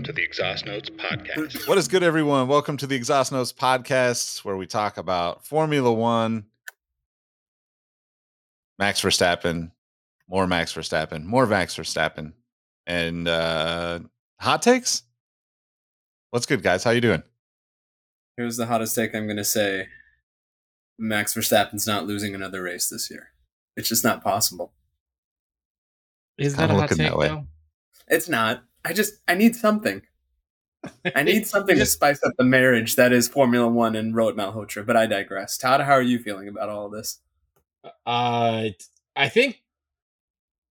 Welcome to the Exhaust Notes podcast. What is good, everyone? Welcome to the Exhaust Notes podcast, where we talk about Formula One, Max Verstappen, more Max Verstappen, more Max Verstappen, and uh, hot takes. What's good, guys? How you doing? Here's the hottest take I'm going to say. Max Verstappen's not losing another race this year. It's just not possible. Is that a hot take that way. though? It's not. I just I need something. I need something to spice up the marriage that is Formula One and Road Malhotra. But I digress. Todd, how are you feeling about all of this? Uh, I think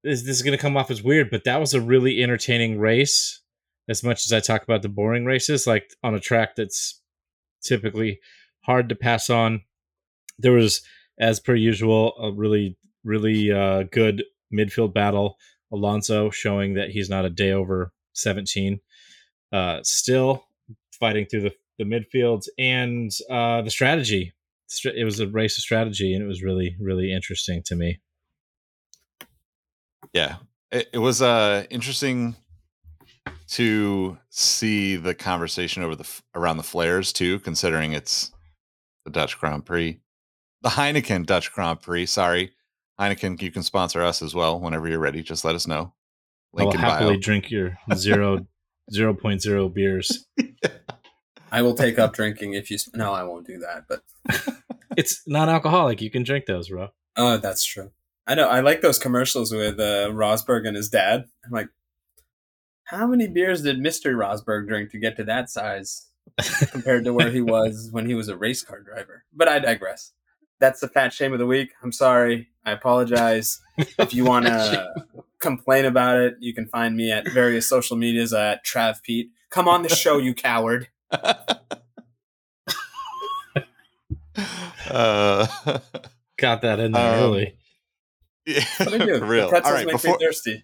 this this is gonna come off as weird, but that was a really entertaining race. As much as I talk about the boring races, like on a track that's typically hard to pass on, there was, as per usual, a really really uh, good midfield battle. Alonso showing that he's not a day over seventeen. Uh, still fighting through the the midfields and uh, the strategy. It was a race of strategy, and it was really really interesting to me. Yeah, it, it was uh, interesting to see the conversation over the around the flares too, considering it's the Dutch Grand Prix, the Heineken Dutch Grand Prix. Sorry, Heineken, you can sponsor us as well whenever you're ready. Just let us know. I will happily bio. drink your zero zero point zero beers. I will take up drinking if you. s- No, I won't do that. But It's non-alcoholic. You can drink those, bro. oh, that's true. I know. I like those commercials with uh, Rosberg and his dad. I'm like, how many beers did Mister Rosberg drink to get to that size compared to where he was when he was a race car driver? But I digress. That's the fat shame of the week. I'm sorry. I apologize. if you want to complain about it, you can find me at various social medias at Trav Pete. Come on the show, you coward. uh, Got that in there Um, early. yeah, What do for real. The pretzels All right, make before, me thirsty.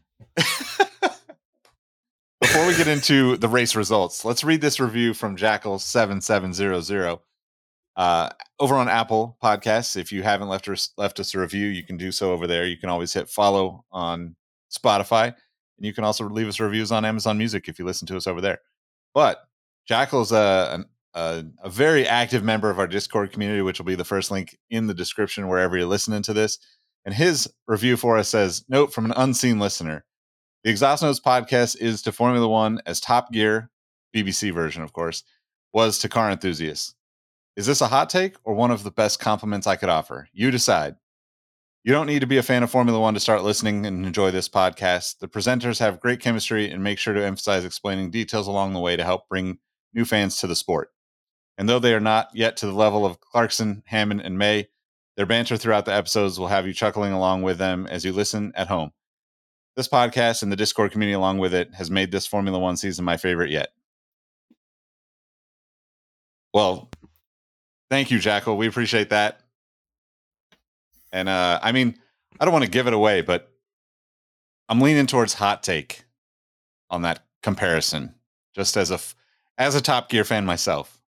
Before we get into the race results, let's read this review from Jackal7700. Uh, over on Apple Podcasts, if you haven't left us, left us a review, you can do so over there. You can always hit follow on Spotify, and you can also leave us reviews on Amazon Music if you listen to us over there. But Jackal's a, a, a very active member of our Discord community, which will be the first link in the description wherever you're listening to this. And his review for us says, Note from an unseen listener. The Exhaust Notes podcast is to Formula One as Top Gear, BBC version, of course, was to car enthusiasts. Is this a hot take or one of the best compliments I could offer? You decide. You don't need to be a fan of Formula One to start listening and enjoy this podcast. The presenters have great chemistry and make sure to emphasize explaining details along the way to help bring new fans to the sport. And though they are not yet to the level of Clarkson, Hammond, and May, their banter throughout the episodes will have you chuckling along with them as you listen at home. This podcast and the Discord community along with it has made this Formula One season my favorite yet. Well, thank you, Jackal. We appreciate that. And uh, I mean, I don't want to give it away, but I'm leaning towards hot take on that comparison, just as a as a Top Gear fan myself.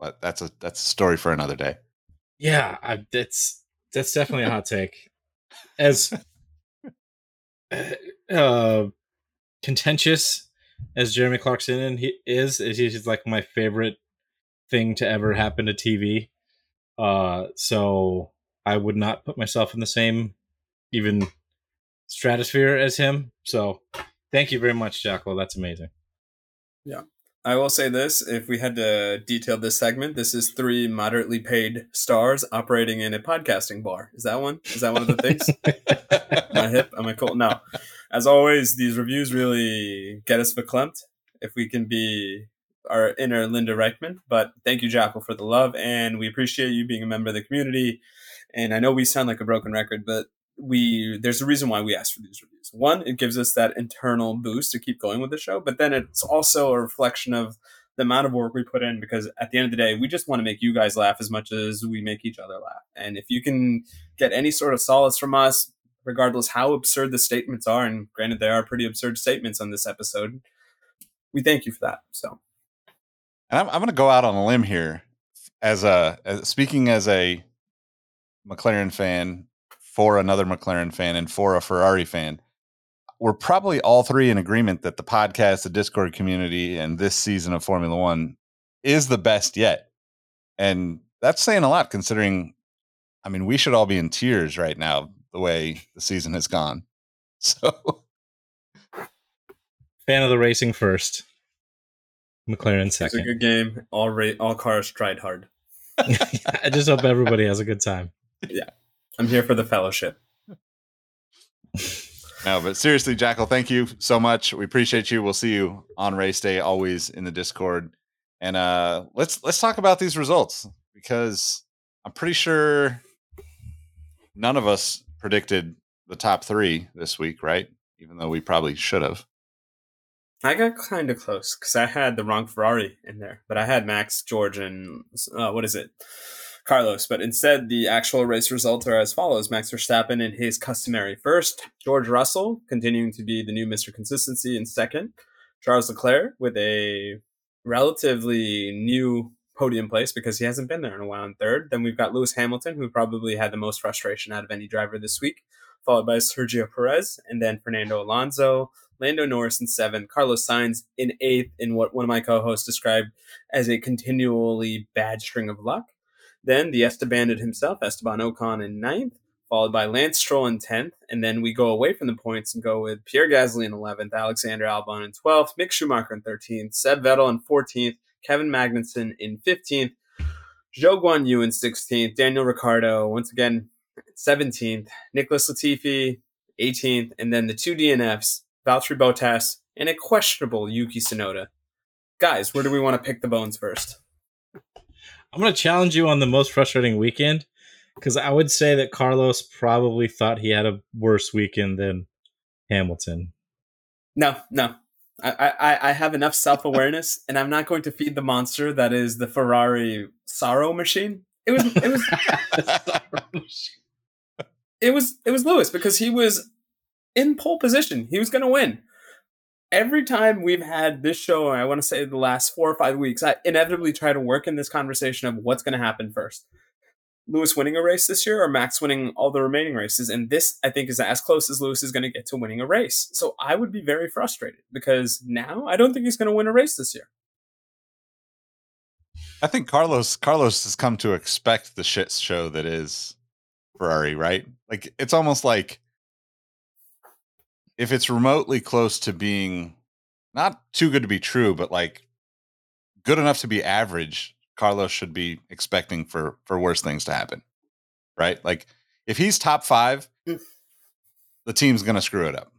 But that's a that's a story for another day. Yeah, I, that's that's definitely a hot take. As uh, contentious as Jeremy Clarkson and he is, is he's like my favorite thing to ever happen to TV. Uh, so I would not put myself in the same even stratosphere as him. So thank you very much, Jackal. That's amazing. Yeah. I will say this: if we had to detail this segment, this is three moderately paid stars operating in a podcasting bar. Is that one? Is that one of the things? am I hip? Am I cool? No. As always, these reviews really get us verklempt. If we can be our inner Linda Richman, but thank you, Jackal, for the love, and we appreciate you being a member of the community. And I know we sound like a broken record, but we there's a reason why we ask for these reviews. One, it gives us that internal boost to keep going with the show, but then it's also a reflection of the amount of work we put in because at the end of the day, we just want to make you guys laugh as much as we make each other laugh. And if you can get any sort of solace from us, regardless how absurd the statements are, and granted they are pretty absurd statements on this episode, we thank you for that. So And I'm, I'm going to go out on a limb here as a as, speaking as a McLaren fan for another McLaren fan and for a Ferrari fan. we're probably all three in agreement that the podcast, the Discord community, and this season of Formula One is the best yet. And that's saying a lot considering, I mean, we should all be in tears right now the way the season has gone. So, Fan of the racing first. McLaren second. It's a good game. All ra- all cars tried hard. I just hope everybody has a good time. I'm here for the fellowship. no, but seriously, Jackal, thank you so much. We appreciate you. We'll see you on race day, always in the Discord. And uh let's let's talk about these results because I'm pretty sure none of us predicted the top three this week, right? Even though we probably should have. I got kind of close because I had the wrong Ferrari in there, but I had Max, George, and uh, what is it, Carlos. But instead, the actual race results are as follows: Max Verstappen in his customary first, George Russell continuing to be the new Mister Consistency in second, Charles Leclerc with a relatively new podium place because he hasn't been there in a while in third. Then we've got Lewis Hamilton, who probably had the most frustration out of any driver this week, followed by Sergio Perez, and then Fernando Alonso. Lando Norris in seventh, Carlos Sainz in eighth, in what one of my co-hosts described as a continually bad string of luck. Then the Estebandet himself, Esteban Ocon in ninth, followed by Lance Stroll in tenth, and then we go away from the points and go with Pierre Gasly in eleventh, Alexander Albon in twelfth, Mick Schumacher in thirteenth, Seb Vettel in fourteenth, Kevin Magnussen in fifteenth, Zhou Guan Yu in sixteenth, Daniel Ricciardo once again seventeenth, Nicholas Latifi 18th, and then the two DNFs, Valtteri Bottas, and a questionable Yuki Tsunoda. Guys, where do we want to pick the bones first? I'm going to challenge you on the most frustrating weekend because I would say that Carlos probably thought he had a worse weekend than Hamilton. No, no. I, I, I have enough self awareness, and I'm not going to feed the monster that is the Ferrari sorrow machine. It was it was it was it was Lewis because he was in pole position. He was going to win. Every time we've had this show, I want to say the last four or five weeks, I inevitably try to work in this conversation of what's going to happen first. Lewis winning a race this year or Max winning all the remaining races. And this, I think, is as close as Lewis is going to get to winning a race. So I would be very frustrated because now I don't think he's going to win a race this year. I think Carlos Carlos has come to expect the shit show that is Ferrari, right? Like it's almost like if it's remotely close to being not too good to be true, but like good enough to be average, Carlos should be expecting for for worse things to happen. Right? Like if he's top 5, Mm. the team's going to screw it up.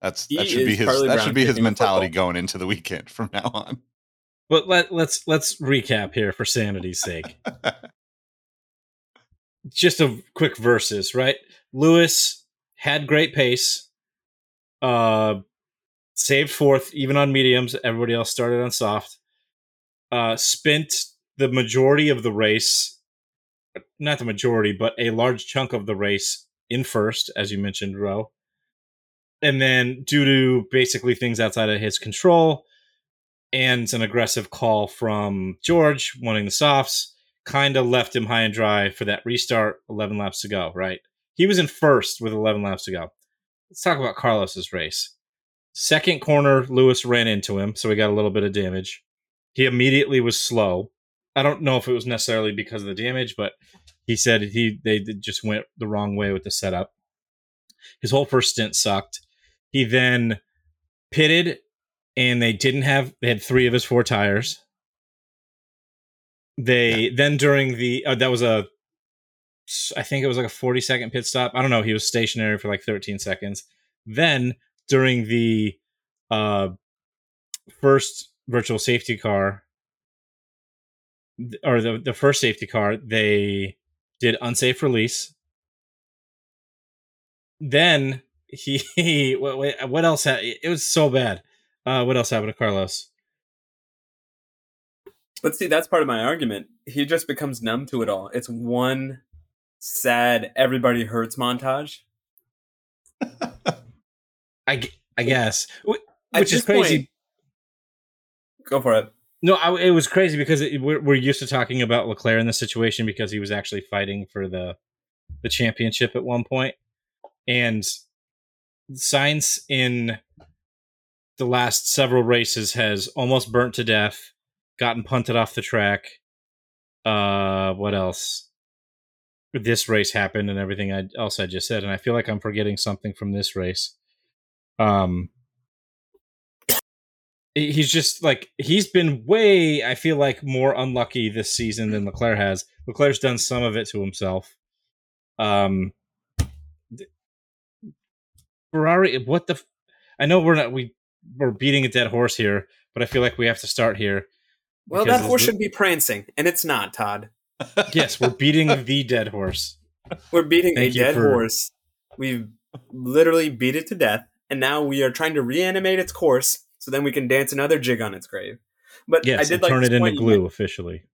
That's He that should be his Charlie that Brown should be his mentality going into the weekend from now on. But let, let's let's recap here for sanity's sake. Just a quick verses, right? Lewis had great pace, uh, saved fourth even on mediums. Everybody else started on soft. Uh, spent the majority of the race, not the majority, but a large chunk of the race in first, as you mentioned, Row. And then, due to basically things outside of his control, and an aggressive call from George wanting the softs kind of left him high and dry for that restart 11 laps to go, right? He was in first with 11 laps to go. Let's talk about Carlos's race. Second corner, Lewis ran into him, so he got a little bit of damage. He immediately was slow. I don't know if it was necessarily because of the damage, but he said he they just went the wrong way with the setup. His whole first stint sucked. He then pitted and they didn't have they had three of his four tires they then during the uh, that was a i think it was like a 40 second pit stop i don't know he was stationary for like 13 seconds then during the uh first virtual safety car or the, the first safety car they did unsafe release then he, what- what else ha- it was so bad uh, what else happened to Carlos? But see, that's part of my argument. He just becomes numb to it all. It's one sad, everybody hurts montage. I, I guess, Wh- At which is this point- crazy. Go for it. No, I, it was crazy because it, we're, we're used to talking about Leclerc in this situation because he was actually fighting for the the championship at one point, and Sainz in the last several races has almost burnt to death, gotten punted off the track. Uh, what else? This race happened and everything I, else I just said, and I feel like I'm forgetting something from this race. Um, he's just like he's been way. I feel like more unlucky this season than Leclerc has. Leclerc's done some of it to himself. Um, Ferrari, what the? F- I know we're not we we're beating a dead horse here, but I feel like we have to start here. Well, that horse should be prancing, and it's not, Todd. Yes, we're beating the dead horse. We're beating Thank a dead for- horse. We've literally beat it to death, and now we are trying to reanimate its course so then we can dance another jig on its grave. But Yes, I did like turn it into glue made. officially.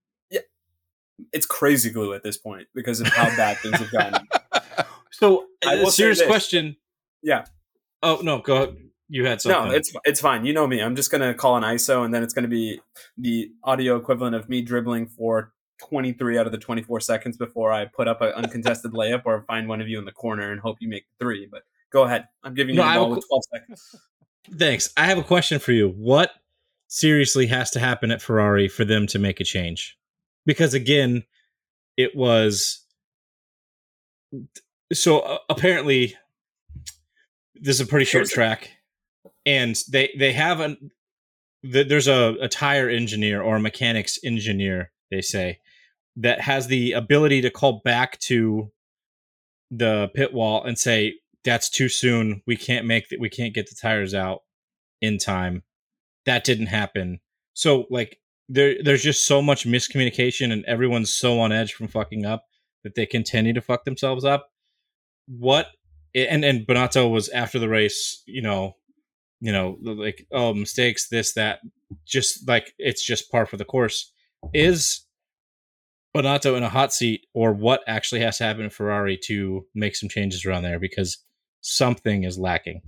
It's crazy glue at this point because of how bad things have gotten. So, I a serious question. Yeah. Oh no, go. Ahead. You had something. No, it's it's fine. You know me. I'm just gonna call an ISO, and then it's gonna be the audio equivalent of me dribbling for 23 out of the 24 seconds before I put up an uncontested layup or find one of you in the corner and hope you make three. But go ahead. I'm giving you No, the ball with 12 seconds. Thanks. I have a question for you. What seriously has to happen at Ferrari for them to make a change? Because again, it was so uh, apparently this is a pretty short track, and they they have an th- there's a, a tire engineer or a mechanics engineer they say that has the ability to call back to the pit wall and say that's too soon. We can't make that we can't get the tires out in time. That didn't happen. So like there there's just so much miscommunication and everyone's so on edge from fucking up that they continue to fuck themselves up. What and and Binotto was after the race you know you know like oh mistakes this that just like it's just par for the course. Is Binotto in a hot seat or what actually has to happen in Ferrari to make some changes around there because something is lacking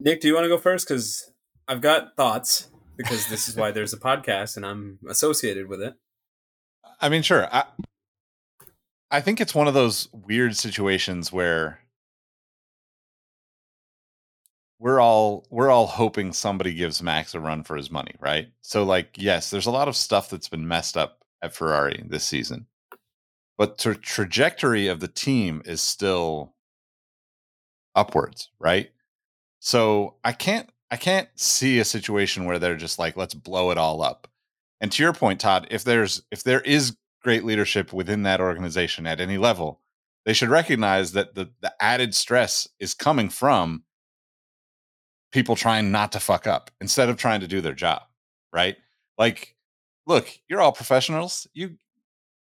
Nick, do you want to go first? Because I've got thoughts. Because this is why there's a podcast, and I'm associated with it. I mean, sure. I I think it's one of those weird situations where we're all we're all hoping somebody gives Max a run for his money, right? So like, yes, there's a lot of stuff that's been messed up at Ferrari this season. But the trajectory of the team is still upwards, right? So I can't I can't see a situation where they're just like, let's blow it all up. And to your point, Todd, if there's if there is great leadership within that organization at any level, they should recognize that the the added stress is coming from people trying not to fuck up instead of trying to do their job, right? Like, look, you're all professionals. You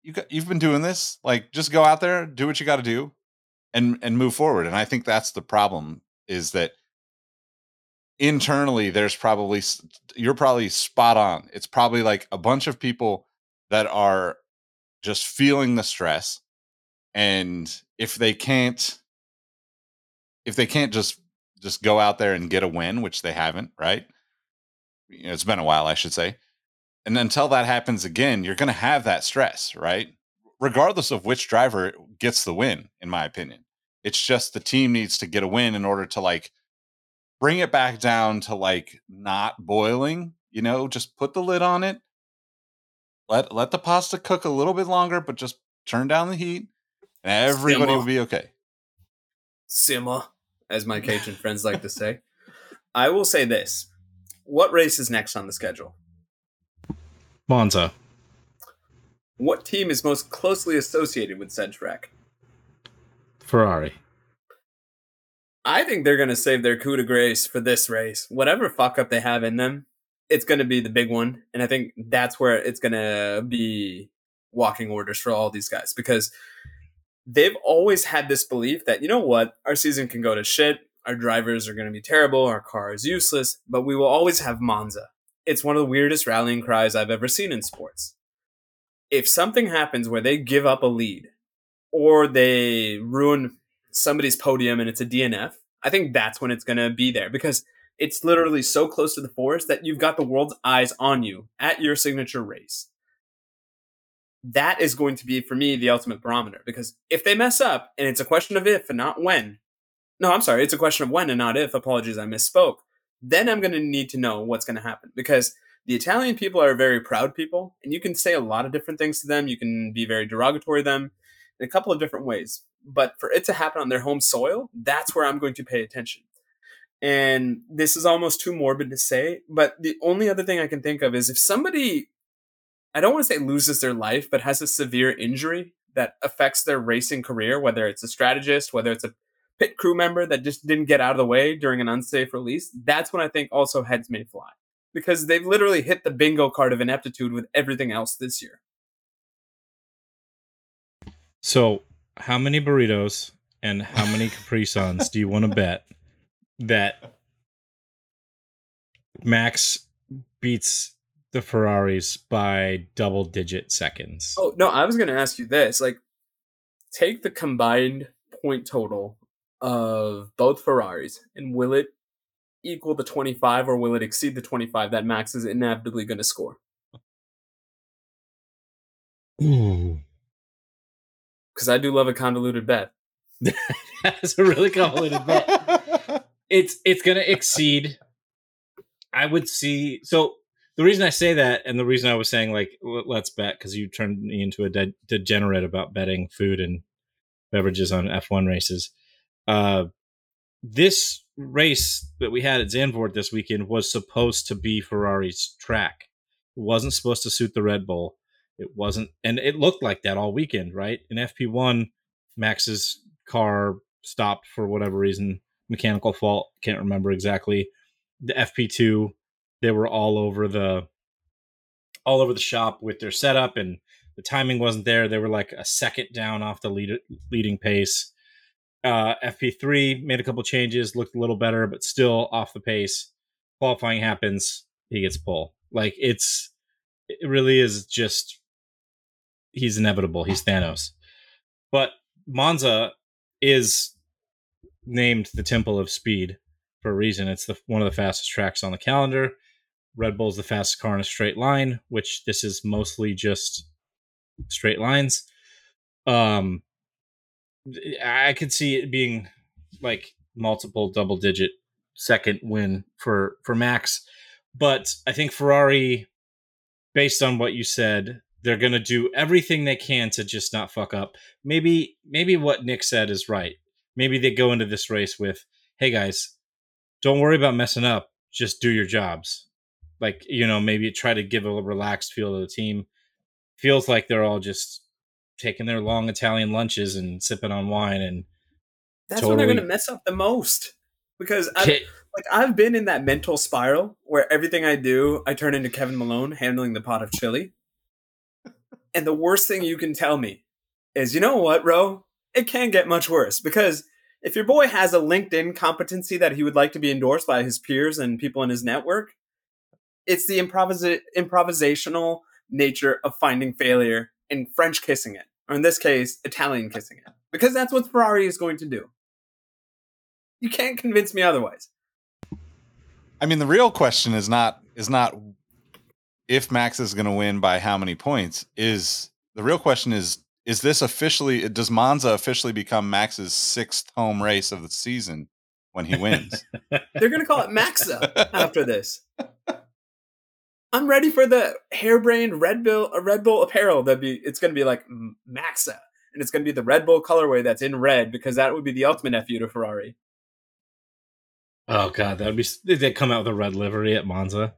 you you've been doing this. Like, just go out there, do what you got to do, and and move forward. And I think that's the problem is that internally there's probably you're probably spot on. It's probably like a bunch of people that are just feeling the stress and if they can't if they can't just just go out there and get a win, which they haven't, right? You know, it's been a while, I should say. And until that happens again, you're going to have that stress, right? Regardless of which driver gets the win, in my opinion. It's just the team needs to get a win in order to like bring it back down to like not boiling, you know, just put the lid on it. Let let the pasta cook a little bit longer, but just turn down the heat and everybody Simmer. will be okay. Simmer, as my Cajun friends like to say. I will say this. What race is next on the schedule? Monza What team is most closely associated with said track? Ferrari I think they're going to save their coup de grace for this race. Whatever fuck up they have in them, it's going to be the big one. And I think that's where it's going to be walking orders for all these guys because they've always had this belief that, you know what, our season can go to shit. Our drivers are going to be terrible. Our car is useless, but we will always have Monza. It's one of the weirdest rallying cries I've ever seen in sports. If something happens where they give up a lead or they ruin somebody's podium and it's a DNF, I think that's when it's going to be there because it's literally so close to the forest that you've got the world's eyes on you at your signature race. That is going to be for me the ultimate barometer because if they mess up and it's a question of if and not when, no, I'm sorry, it's a question of when and not if. Apologies, I misspoke. Then I'm going to need to know what's going to happen because the Italian people are very proud people, and you can say a lot of different things to them. You can be very derogatory to them in a couple of different ways. But for it to happen on their home soil, that's where I'm going to pay attention. And this is almost too morbid to say, but the only other thing I can think of is if somebody, I don't want to say loses their life, but has a severe injury that affects their racing career, whether it's a strategist, whether it's a pit crew member that just didn't get out of the way during an unsafe release, that's when I think also heads may fly because they've literally hit the bingo card of ineptitude with everything else this year. So, how many burritos and how many Capri Suns do you want to bet that Max beats the Ferraris by double digit seconds? Oh, no, I was going to ask you this. Like, take the combined point total of both Ferraris and will it equal the 25 or will it exceed the 25 that Max is inevitably going to score? Hmm. Because I do love a convoluted bet. That's a really convoluted bet. It's it's gonna exceed. I would see. So the reason I say that, and the reason I was saying like let's bet, because you turned me into a de- degenerate about betting food and beverages on F1 races. Uh, this race that we had at Zandvoort this weekend was supposed to be Ferrari's track. It wasn't supposed to suit the Red Bull. It wasn't, and it looked like that all weekend, right? In FP1, Max's car stopped for whatever reason, mechanical fault, can't remember exactly. The FP2, they were all over the all over the shop with their setup and the timing wasn't there. They were like a second down off the lead, leading pace. Uh, FP3 made a couple changes, looked a little better, but still off the pace. Qualifying happens, he gets pull. Like it's, it really is just, he's inevitable. He's Thanos. But Monza is named the Temple of Speed for a reason. It's the one of the fastest tracks on the calendar. Red Bull's the fastest car in a straight line, which this is mostly just straight lines. Um, I could see it being like multiple double digit second win for for Max, but I think Ferrari, based on what you said, they're going to do everything they can to just not fuck up. Maybe maybe what Nick said is right. Maybe they go into this race with, "Hey guys, don't worry about messing up. Just do your jobs." Like you know, maybe try to give a relaxed feel to the team. Feels like they're all just taking their long Italian lunches and sipping on wine and that's totally... when they're going to mess up the most because I've, like I've been in that mental spiral where everything I do I turn into Kevin Malone handling the pot of chili. and the worst thing you can tell me is, you know what, Ro? It can't get much worse because if your boy has a LinkedIn competency that he would like to be endorsed by his peers and people in his network, it's the improvisa- improvisational nature of finding failure and French kissing it, or in this case, Italian kissing it, because that's what Ferrari is going to do. You can't convince me otherwise. I mean, the real question is not is not if Max is going to win by how many points. Is the real question is is this officially does Monza officially become Max's sixth home race of the season when he wins? They're going to call it Maxa after this. I'm ready for the harebrained Red Bull a Red Bull apparel that be it's going to be like Maxa and it's going to be the Red Bull colorway that's in red because that would be the ultimate fu to Ferrari. Oh god, that would be they come out with a red livery at Monza.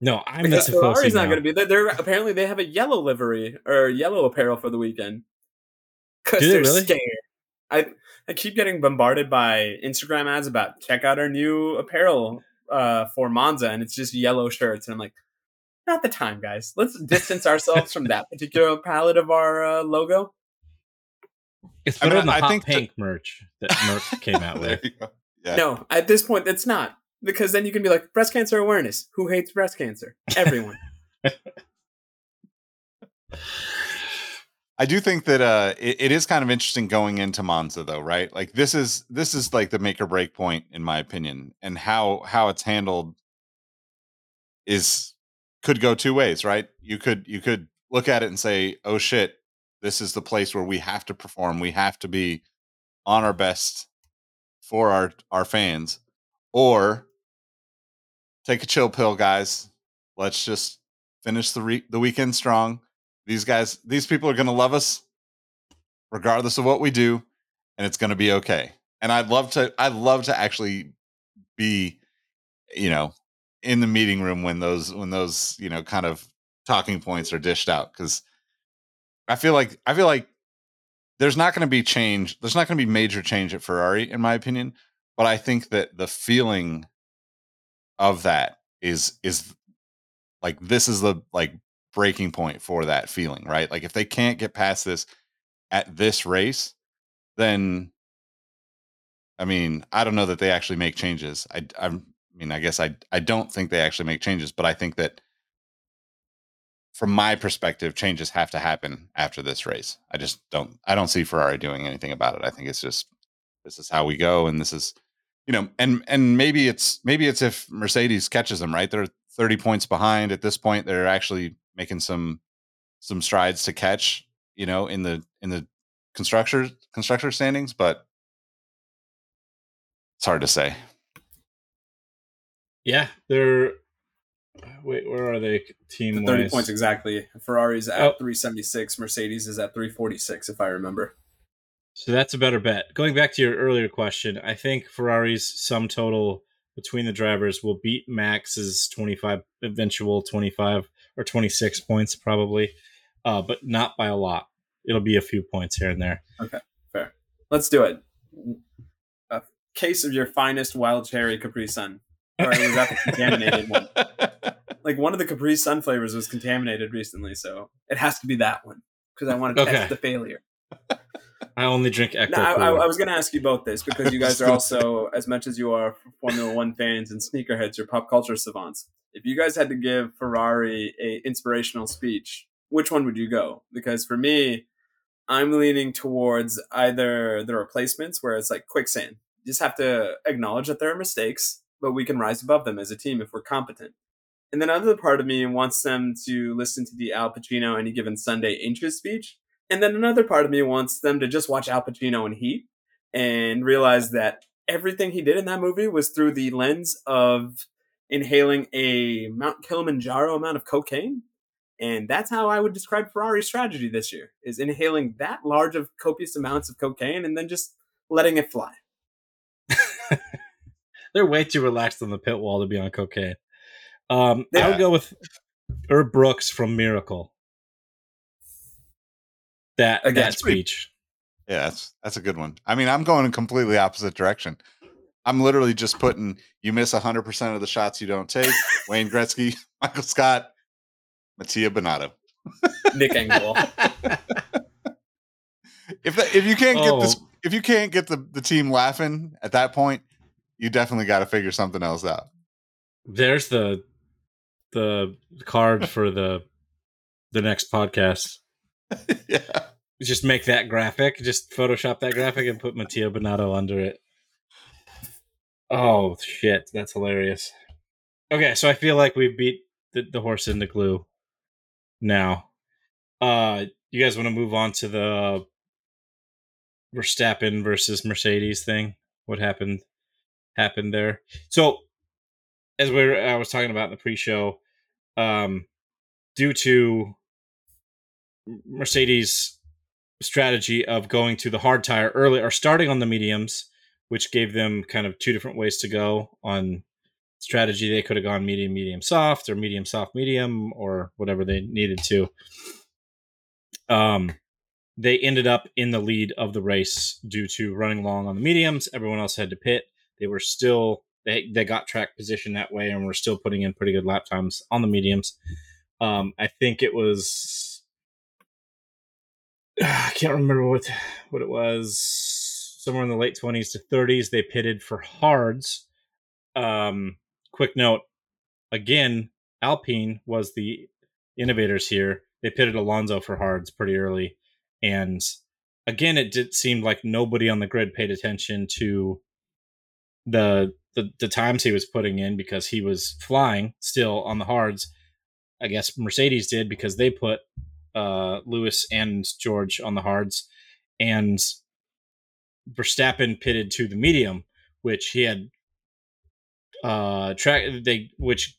No, I'm because Ferrari's not going to be there. They're apparently they have a yellow livery or yellow apparel for the weekend because they're really? scared. I I keep getting bombarded by Instagram ads about check out our new apparel uh, for Monza, and it's just yellow shirts, and I'm like, not the time, guys. Let's distance ourselves from that particular palette of our uh, logo. It's better I mean, than the I hot think pink that... merch that Merc came out with. Yeah. No, at this point, it's not because then you can be like breast cancer awareness. Who hates breast cancer? Everyone. I do think that uh, it, it is kind of interesting going into Monza, though, right? Like this is this is like the make or break point, in my opinion, and how how it's handled is could go two ways, right? You could you could look at it and say, "Oh shit, this is the place where we have to perform. We have to be on our best for our our fans," or take a chill pill, guys. Let's just finish the re- the weekend strong. These guys, these people are going to love us regardless of what we do, and it's going to be okay. And I'd love to, I'd love to actually be, you know, in the meeting room when those when those you know kind of talking points are dished out because I feel like I feel like there's not going to be change. There's not going to be major change at Ferrari, in my opinion. But I think that the feeling of that is is like this is the like breaking point for that feeling, right? Like if they can't get past this at this race, then I mean, I don't know that they actually make changes. I I mean, I guess I I don't think they actually make changes, but I think that from my perspective, changes have to happen after this race. I just don't I don't see Ferrari doing anything about it. I think it's just this is how we go and this is you know, and and maybe it's maybe it's if Mercedes catches them, right? They're 30 points behind at this point. They're actually making some some strides to catch, you know, in the in the constructor constructor standings, but it's hard to say. Yeah, they're wait, where are they team 30 points exactly. Ferrari's at Oh. 376. Mercedes is at 346, if I remember. So that's a better bet. Going back to your earlier question, I think Ferrari's sum total between the drivers will beat Max's 25 eventual 25 or 26 points probably, uh, but not by a lot. It'll be a few points here and there. Okay, fair. Let's do it. A case of your finest wild cherry Capri Sun. Or was that the contaminated one? Like one of the Capri Sun flavors was contaminated recently, so it has to be that one because I want to test the failure. I only drink Echo. Now, I, I, was going to ask you both this because you guys are also, as much as you are Formula One fans and sneakerheads, you're pop culture savants. If you guys had to give Ferrari a inspirational speech, which one would you go? Because for me, I'm leaning towards either the replacements, where it's like quicksand. You just have to acknowledge that there are mistakes, but we can rise above them as a team if we're competent. And then another part of me wants them to listen to the Al Pacino Any Given Sunday inches speech. And then another part of me wants them to just watch Al Pacino in Heat and realize that everything he did in that movie was through the lens of inhaling a Mount Kilimanjaro amount of cocaine. And that's how I would describe Ferrari's strategy this year is inhaling that large of copious amounts of cocaine and then just letting it fly. They're way too relaxed on the pit wall to be on cocaine. Um, I would go with Herb Brooks from Miracle. That Again, that it's pretty- speech. Yeah, that's that's a good one. I mean, I'm going in completely opposite direction. I'm literally just putting you miss 100% of the shots you don't take. Wayne Gretzky, Michael Scott, Mattia Binotto. Nick Engvall. If that, if you can't get this Oh. if you can't get the, the team laughing at that point, you definitely got to figure something else out. There's the the card for the the next podcast. yeah. Just make that graphic. Just Photoshop that graphic and put Matteo Binotto under it. Oh shit, that's hilarious. Okay, so I feel like we beat the, the horse into glue. Now, uh, you guys want to move on to the Verstappen versus Mercedes thing? What happened? Happened there. So, as we were, I was talking about in the pre-show, um, due to Mercedes' strategy of going to the hard tire early or starting on the mediums, which gave them kind of two different ways to go on strategy. They could have gone medium, medium, soft, or medium, soft, medium, or whatever they needed to. Um, they ended up in the lead of the race due to running long on the mediums. Everyone else had to pit. They were still they they got track position that way and were still putting in pretty good lap times on the mediums. Um, I think it was I can't remember what what it was. Somewhere in the late twenties to thirties, they pitted for hards. Um, quick note: again, Alpine was the innovators here. They pitted Alonso for hards pretty early, and again, it did seem like nobody on the grid paid attention to the the, the times he was putting in because he was flying still on the hards. I guess Mercedes did because they put uh, Lewis and George on the hards, and Verstappen pitted to the medium, which he had uh track they which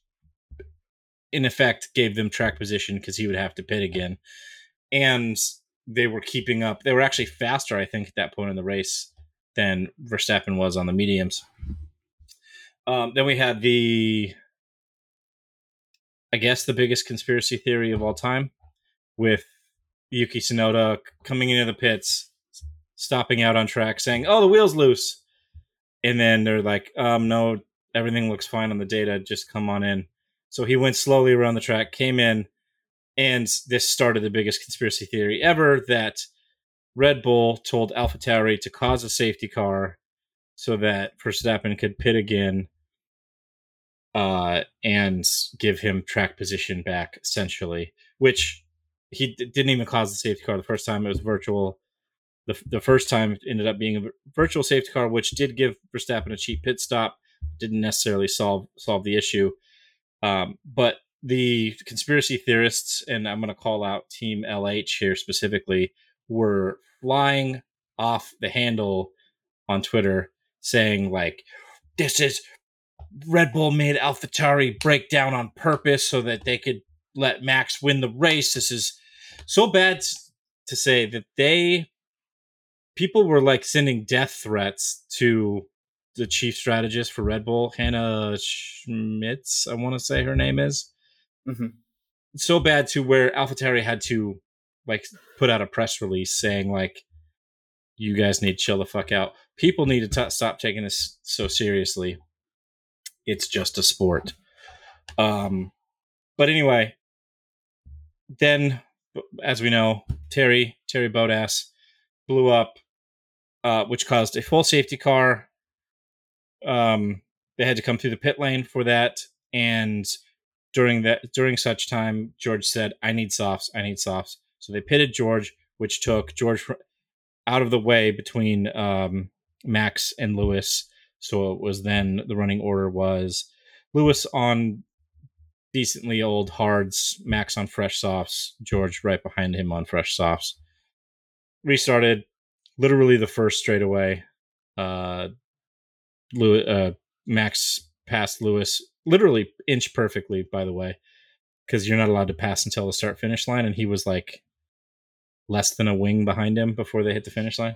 in effect gave them track position because he would have to pit again. And they were keeping up they were actually faster i think at that point in the race than verstappen was on the mediums. Um, then we had the i guess the biggest conspiracy theory of all time with yuki tsunoda coming into the pits stopping out on track saying oh the wheel's loose. And then they're like um no everything looks fine on the data just come on in. So he went slowly around the track came in and this started the biggest conspiracy theory ever that red bull told alpha to cause a safety car so that verstappen could pit again uh, and give him track position back essentially which he d- didn't even cause the safety car the first time it was virtual the, the first time ended up being a virtual safety car, which did give Verstappen a cheap pit stop. Didn't necessarily solve solve the issue, um, but the conspiracy theorists, and I'm going to call out Team LH here specifically, were flying off the handle on Twitter, saying like, "This is Red Bull made AlphaTauri break down on purpose so that they could let Max win the race. This is so bad to say that they people were like sending death threats to the chief strategist for Red Bull, Hannah Schmitz, I want to say her name is. Mm-hmm. So bad to where AlphaTauri had to like put out a press release saying like, "You guys need to chill the fuck out. People need to t- stop taking this so seriously. It's just a sport." Um, but anyway, then as we know, Terry Terry Bottas blew up uh, which caused a full safety car. Um, they had to come through the pit lane for that, and during that during such time, George said, "I need softs. I need softs." So they pitted George, which took George out of the way between um, Max and Lewis. So it was then the running order was Lewis on decently old hards, Max on fresh softs, George right behind him on fresh softs. Restarted, literally the first straightaway. Uh, Lewis, uh, Max passed Lewis literally inch perfectly, by the way, because you're not allowed to pass until the start finish line, and he was like less than a wing behind him before they hit the finish line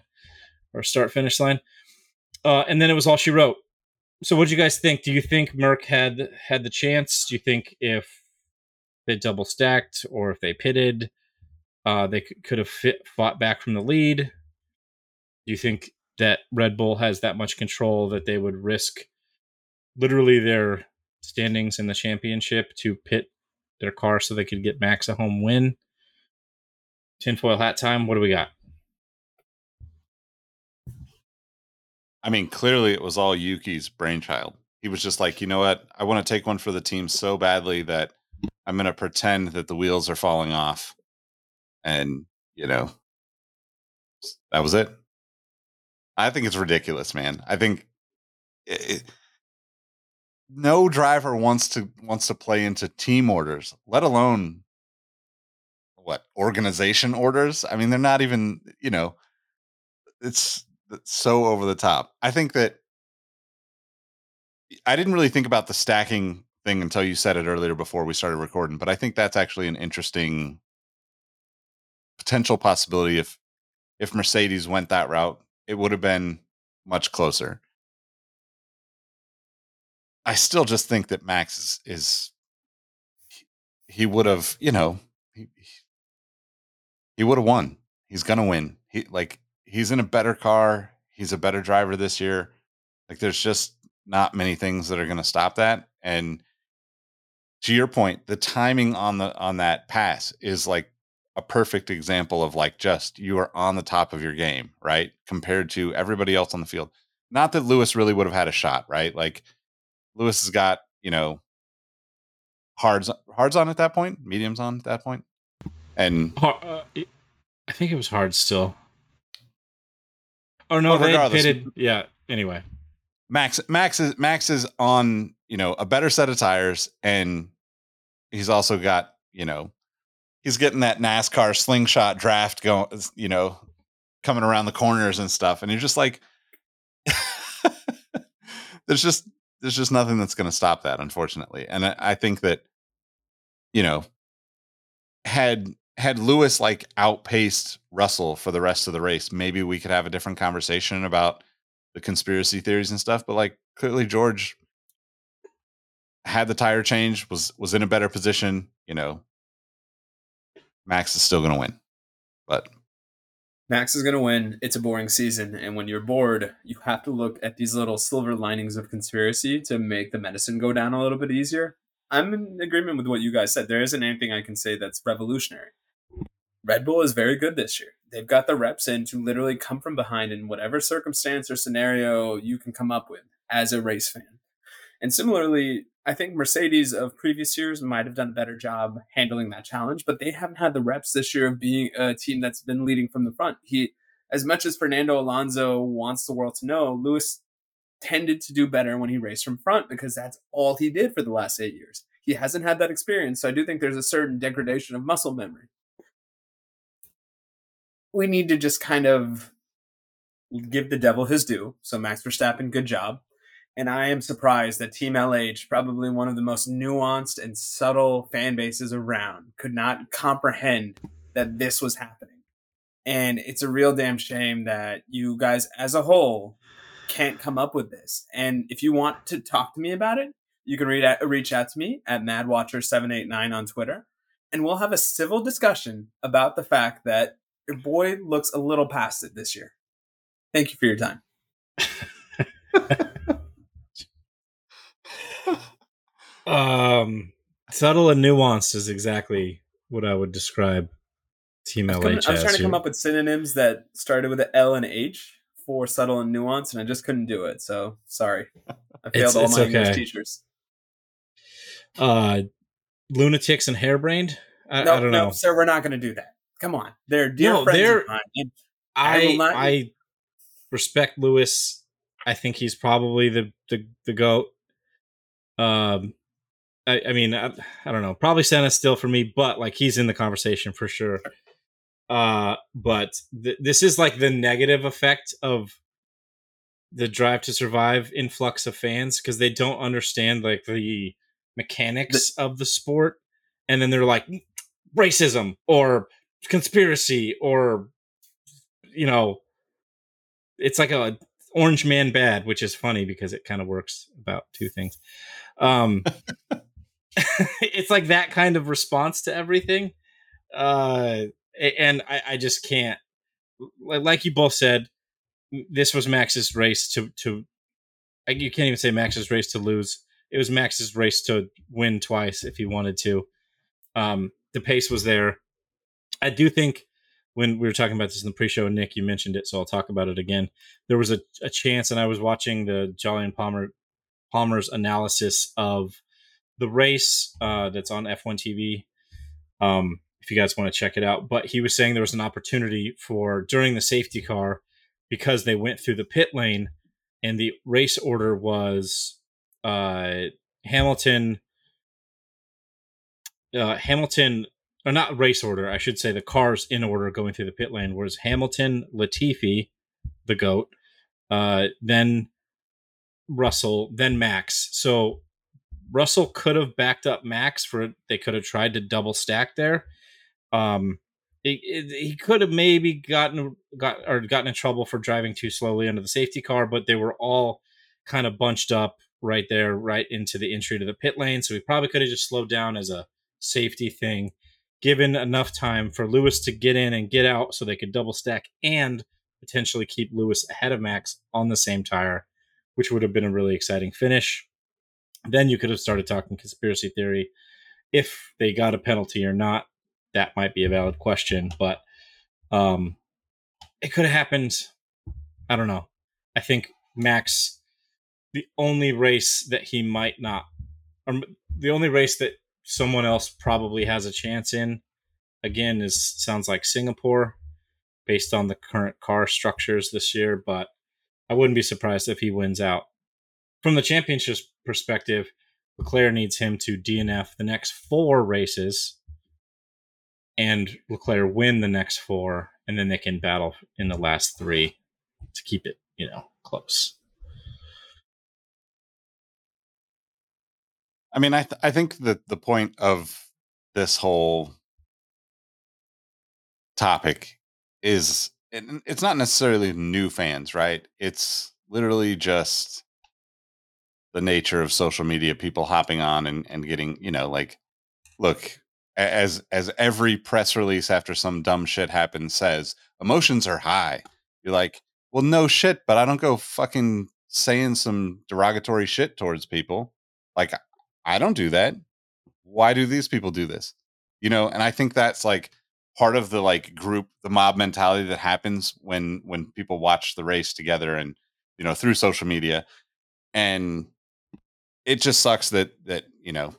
or start finish line. Uh, and then it was all she wrote. So, what do you guys think? Do you think Merck had had the chance? Do you think if they double stacked or if they pitted, uh, they could, have fit, fought back from the lead? Do you think that Red Bull has that much control that they would risk literally their standings in the championship to pit their car so they could get Max a home win? Tinfoil hat time. What do we got? I mean, clearly it was all Yuki's brainchild. He was just like, you know what? I want to take one for the team so badly that I'm going to pretend that the wheels are falling off. And, you know, that was it. I think it's ridiculous, man. I think it, no driver wants to wants to play into team orders, let alone what organization orders. I mean, they're not even you know. It's so over the top. I think that I didn't really think about the stacking thing until you said it earlier before we started recording, but I think that's actually an interesting potential possibility if if Mercedes went that route it would have been much closer. I still just think that Max is, is he, would have, you know, he, he would have won. He's gonna win. He like he's in a better car. He's a better driver this year. Like there's just not many things that are gonna stop that. And to your point, the timing on the on that pass is like a perfect example of like just you are on the top of your game, right? Compared to everybody else on the field. Not that Lewis really would have had a shot, right? Like Lewis has got, you know, hards hards on at that point, mediums on at that point. And uh, I think it was hard still. Oh no, they pitted. Yeah. Anyway, Max Max is Max is on you know a better set of tires, and he's also got you know he's getting that NASCAR slingshot draft going, you know, coming around the corners and stuff, and you're just like, there's just there's just nothing that's going to stop that, unfortunately. And I, I think that, you know, had had Lewis like outpaced Russell for the rest of the race, maybe we could have a different conversation about the conspiracy theories and stuff. But like clearly George had the tire change, was was in a better position, you know. Max is still gonna win. But Max is to win. It's a boring season. And when you're bored, you have to look at these little silver linings of conspiracy to make the medicine go down a little bit easier. I'm in agreement with what you guys said. There isn't anything I can say that's revolutionary. Red Bull is very good this year. They've got the reps in to literally come from behind in whatever circumstance or scenario you can come up with as a race fan. And similarly, I think Mercedes of previous years might have done a better job handling that challenge, but they haven't had the reps this year of being a team that's been leading from the front. He, as much as Fernando Alonso wants the world to know, Lewis tended to do better when he raced from front because that's all he did for the last eight years. He hasn't had that experience, so I do think there's a certain degradation of muscle memory. We need to just kind of give the devil his due. So Max Verstappen, good job. And I am surprised that Team LH, probably one of the most nuanced and subtle fan bases around, could not comprehend that this was happening. And it's a real damn shame that you guys as a whole can't come up with this. And if you want to talk to me about it, you can at, reach out to me at madwatcher789 on Twitter. And we'll have a civil discussion about the fact that your boy looks a little past it this year. Thank you for your time. Um, subtle and nuanced is exactly what I would describe Team I LH was, coming- I was trying to come up with synonyms that started with an L and H for subtle and nuance, and I just couldn't do it. So sorry. I failed It's- all it's my English teachers. uh, lunatics and harebrained. I, no, I don't no, know. sir, we're not going to do that. Come on, they're dear No, friends they're- of mine. And I I not- I respect Lewis. I think he's probably the the, the goat. Um, I, I mean, I, I don't know. Probably Senna still for me, but like he's in the conversation for sure. Uh, but th- this is like the negative effect of the drive to survive influx of fans because they don't understand like the mechanics of the sport, and then they're like racism or conspiracy or you know it's like a orange man bad which is funny because it kind of works about two things. Um it's like that kind of response to everything. Uh and i, I just can't like you both said this was max's race to to you can't even say max's race to lose. It was max's race to win twice if he wanted to. Um the pace was there i do think when we were talking about this in the pre-show nick you mentioned it so i'll talk about it again. There was a, a chance and i was watching the Jolyon Palmer palmer's analysis of the race uh, that's on f1 tv um, if you guys want to check it out. But he was saying there was an opportunity for during the safety car because they went through the pit lane and the race order was uh, hamilton uh, hamilton or not race order, I should say the cars in order going through the pit lane was Hamilton, Latifi, the goat, uh, then Russell, then Max. So Russell could have backed up Max for they could have tried to double stack there. Um, he could have maybe gotten got or gotten in trouble for driving too slowly under the safety car, but they were all kind of bunched up right there, right into the entry to the pit lane. So he probably could have just slowed down as a safety thing given enough time for Lewis to get in and get out so they could double stack and potentially keep Lewis ahead of Max on the same tire, which would have been a really exciting finish. Then you could have started talking conspiracy theory. If they got a penalty or not, that might be a valid question, but um, it could have happened. I don't know. I think Max, the only race that he might not, or the only race that someone else probably has a chance in again is sounds like Singapore based on the current car structures this year but I wouldn't be surprised if he wins out from the championship perspective Leclerc needs him to DNF the next four races and Leclerc win the next four, and then they can battle in the last three to keep it, you know, close. I mean, I th- I think that the point of this whole topic is it's not necessarily new fans, right? It's literally just the nature of social media, people hopping on and, and getting, you know, like, look, as as every press release after some dumb shit happens says, emotions are high. You're like, well, no shit, but I don't go fucking saying some derogatory shit towards people. Like, I don't do that. Why do these people do this? You know, and I think that's like part of the like group, the mob mentality that happens when when people watch the race together and you know through social media, and it just sucks that that you know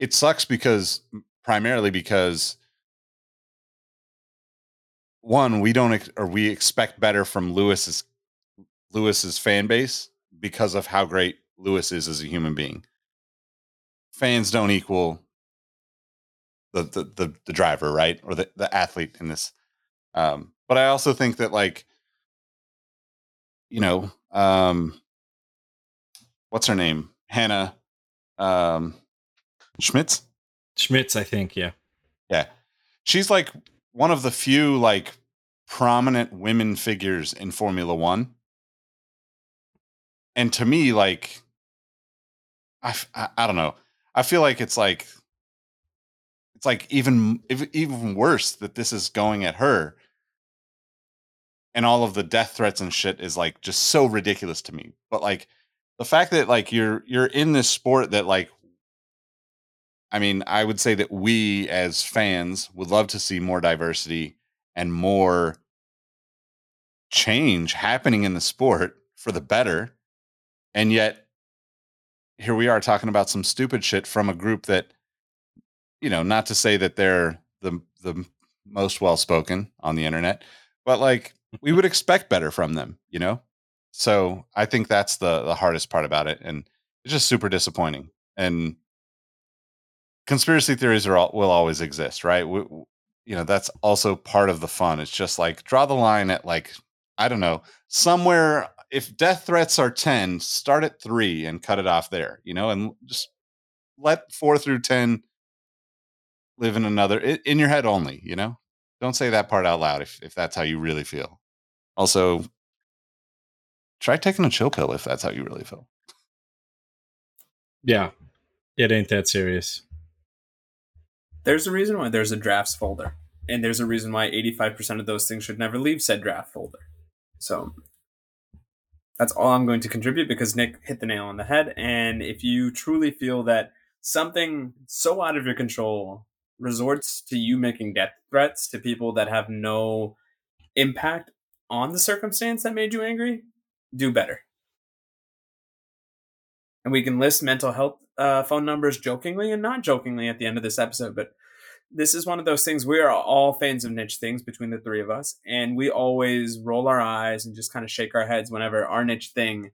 it sucks because primarily because one we don't ex- or we expect better from Lewis's Lewis's fan base because of how great Lewis is as a human being. Fans don't equal the the the, the driver, right? Or the, the athlete in this. Um, but I also think that like you know, um what's her name? Hannah um Schmitz? Schmitz, I think, yeah. Yeah. She's like one of the few like prominent women figures in Formula 1. And to me like I I don't know. I feel like it's like it's like even even worse that this is going at her. And all of the death threats and shit is like just so ridiculous to me. But like the fact that like you're you're in this sport that like I mean, I would say that we as fans would love to see more diversity and more change happening in the sport for the better. And yet, here we are talking about some stupid shit from a group that, you know, not to say that they're the the most well spoken on the internet, but like we would expect better from them, you know. So I think that's the the hardest part about it, and it's just super disappointing. And conspiracy theories are all, will always exist, right? We, you know, that's also part of the fun. It's just like draw the line at like I don't know somewhere. If death threats are ten, start at three and cut it off there. You know, and just let four through ten live in another in your head only. You know, don't say that part out loud if if that's how you really feel. Also, try taking a chill pill if that's how you really feel. Yeah. It ain't that serious. There's a reason why there's a drafts folder, and there's a reason why 85% of those things should never leave said draft folder. So that's all I'm going to contribute because Nick hit the nail on the head. And if you truly feel that something so out of your control resorts to you making death threats to people that have no impact on the circumstance that made you angry, do better. And we can list mental health uh, phone numbers jokingly and not jokingly at the end of this episode, but this is one of those things we are all fans of niche things between the three of us and we always roll our eyes and just kind of shake our heads whenever our niche thing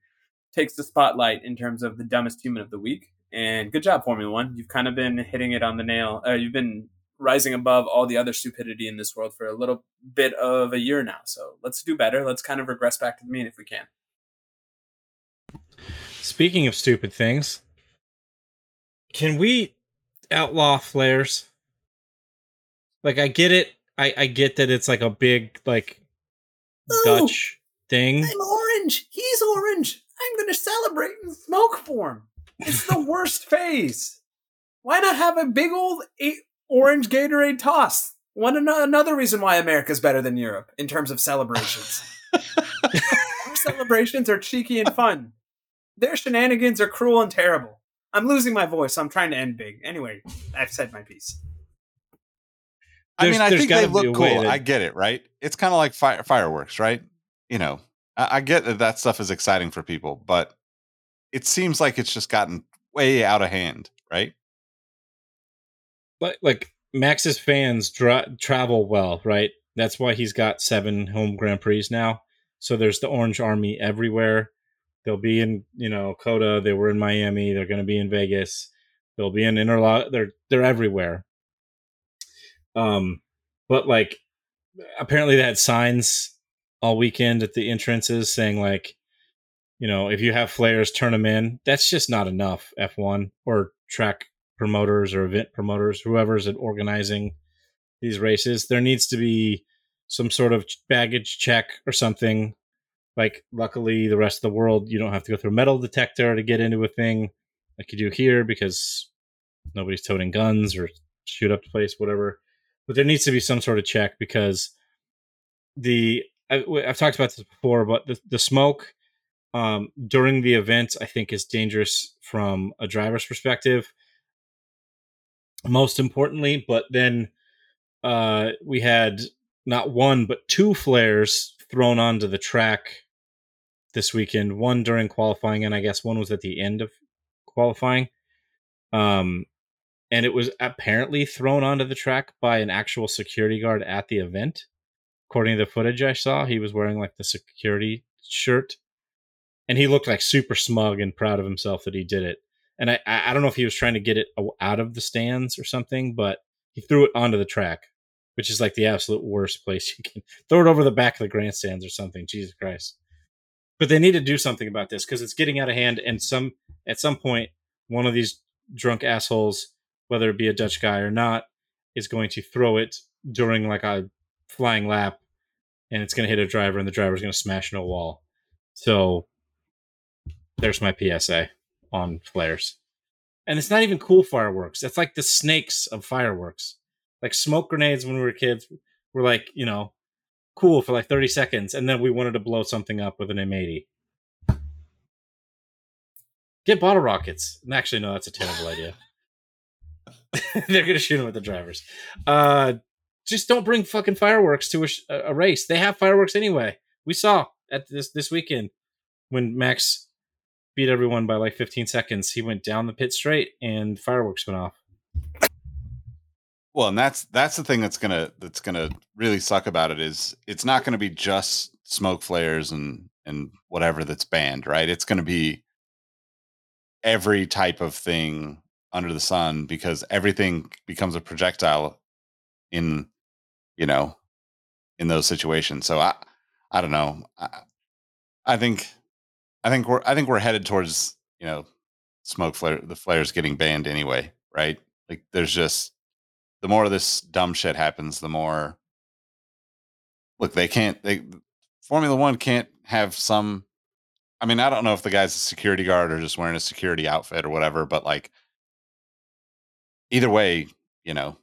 takes the spotlight in terms of the dumbest human of the week and good job formula one. You've kind of been hitting it on the nail uh, you've been rising above all the other stupidity in this world for a little bit of a year now so let's do better. Let's kind of regress back to the mean if we can. Speaking of stupid things, can we outlaw flares? Like, I get it. I, I get that it's like a big, like, Ooh. Dutch thing. I'm orange. He's orange. I'm going to celebrate in smoke form. It's the worst phase. Why not have a big old eight orange Gatorade toss? One an- another reason why America's better than Europe in terms of celebrations. Our celebrations are cheeky and fun. Their shenanigans are cruel and terrible. I'm losing my voice, so I'm trying to end big. Anyway, I've said my piece. I mean, I think they look cool. I get it, right? It's kind of like fire, fireworks, right? You know, I, I get that that stuff is exciting for people, but it seems like it's just gotten way out of hand, right? like like Max's fans dra- travel well, right? That's why he's got seven home Grand Prix now. So there's the Orange Army everywhere. They'll be in, you know, COTA. They were in Miami. They're going to be in Vegas. They'll be in Interlagos. They're they're everywhere. Um, but like, apparently they had signs all weekend at the entrances saying like, you know, if you have flares, turn them in. That's just not enough. F1 or track promoters or event promoters, whoever's at organizing these races, there needs to be some sort of baggage check or something. Like, luckily, the rest of the world, you don't have to go through a metal detector to get into a thing like you do here because nobody's toting guns or shoot up the place, whatever. But there needs to be some sort of check because the I, have talked about this before, but the, the smoke um, during the event, I think, is dangerous from a driver's perspective. Most importantly, but then uh, we had not one but two flares thrown onto the track this weekend. One during qualifying, and I guess one was at the end of qualifying. Um, and it was apparently thrown onto the track by an actual security guard at the event. According to the footage I saw, he was wearing like the security shirt, and he looked like super smug and proud of himself that he did it. And I, I don't know if he was trying to get it out of the stands or something, but he threw it onto the track, which is like the absolute worst place you can throw it over the back of the grandstands or something. Jesus Christ! But they need to do something about this because it's getting out of hand, and some at some point, one of these drunk assholes whether it be a Dutch guy or not, is going to throw it during like a flying lap and it's going to hit a driver and the driver's going to smash into a wall. So there's my PSA on flares. And it's not even cool fireworks. It's like the snakes of fireworks. Like smoke grenades when we were kids were like, you know, cool for like 30 seconds. And then we wanted to blow something up with an M80. Get bottle rockets. And actually, no, that's a terrible idea. They're gonna shoot him with the drivers. Uh, just don't bring fucking fireworks to a, a, race. They have fireworks anyway. We saw at this this weekend when Max beat everyone by like 15 seconds. He went down the pit straight and fireworks went off. Well, and that's that's the thing that's gonna that's gonna really suck about it is it's not gonna be just smoke flares and and whatever that's banned, right? It's gonna be every type of thing under the sun because everything becomes a projectile in you know in those situations. So i i don't know. I, I think i think we're i think we're headed towards you know smoke flare the flares getting banned anyway right? Like there's just the more this dumb shit happens the more look they can't they formula one can't have some i mean i don't know if the guy's a security guard or just wearing a security outfit or whatever but like either way, you know,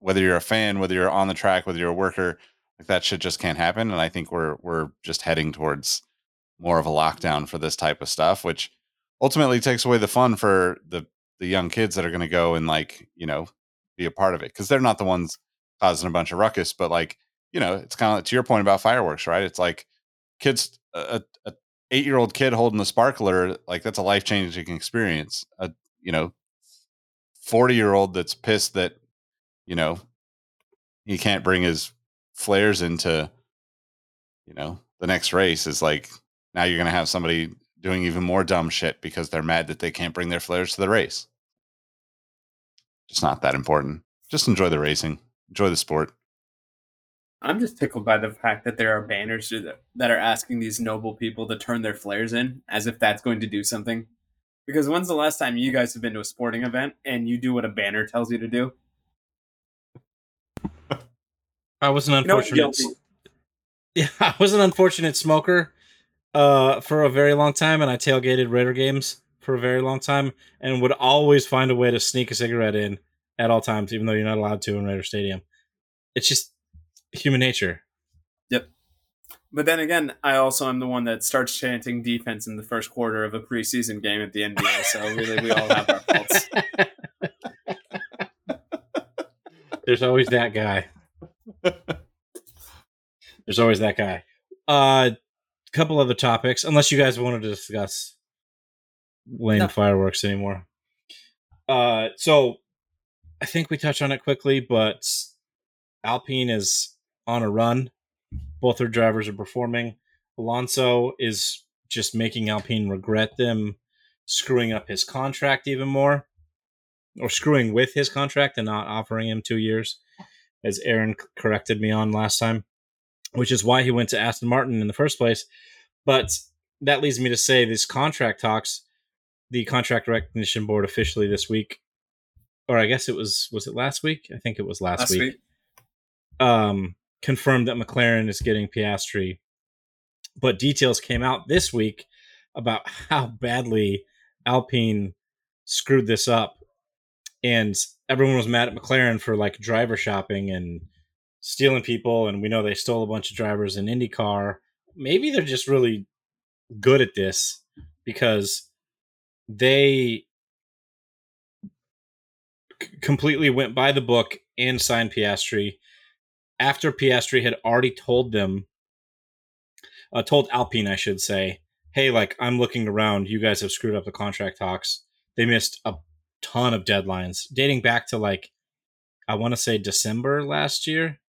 whether you're a fan, whether you're on the track, whether you're a worker, like that shit just can't happen. And I think we're we're just heading towards more of a lockdown for this type of stuff, which ultimately takes away the fun for the the young kids that are going to go and like you know be a part of it because they're not the ones causing a bunch of ruckus, but like you know it's kind of to your point about fireworks, right? It's like kids a, a eight year old kid holding the sparkler like that's a life changing experience. A you know 40 year old that's pissed that you know he can't bring his flares into you know the next race is like now you're going to have somebody doing even more dumb shit because they're mad that they can't bring their flares to the race. Just not that important. Just enjoy the racing. Enjoy the sport. I'm just tickled by the fact that there are banners that are asking these noble people to turn their flares in as if that's going to do something because when's the last time you guys have been to a sporting event and you do what a banner tells you to do? I was an unfortunate. You know, yeah, I was an unfortunate smoker uh, for a very long time, and I tailgated Raider games for a very long time, and would always find a way to sneak a cigarette in at all times, even though you're not allowed to in Raider Stadium. It's just human nature. But then again, I also am the one that starts chanting defense in the first quarter of a preseason game at the NBA. So really, we all have our faults. There's always that guy. There's always that guy. A uh, couple other topics, unless you guys wanted to discuss lame no. fireworks anymore. Uh, so I think we touched on it quickly, but Alpine is on a run both their drivers are performing. Alonso is just making Alpine regret them screwing up his contract even more. or screwing with his contract and not offering him two years, as Aaron corrected me on last time, which is why he went to Aston Martin in the first place. But that leads me to say this contract talks, the contract recognition board officially this week, or I guess it was was it last week? I think it was last, Last week. week. Um, confirmed that McLaren is getting Piastri, but details came out this week about how badly Alpine screwed this up, and everyone was mad at McLaren for like driver shopping and stealing people, and we know they stole a bunch of drivers in IndyCar. Maybe they're just really good at this because they c- completely went by the book and signed Piastri after Piastri had already told them, uh, told Alpine, I should say, hey, like I'm looking around, you guys have screwed up the contract talks. They missed a ton of deadlines dating back to like, I want to say December last year,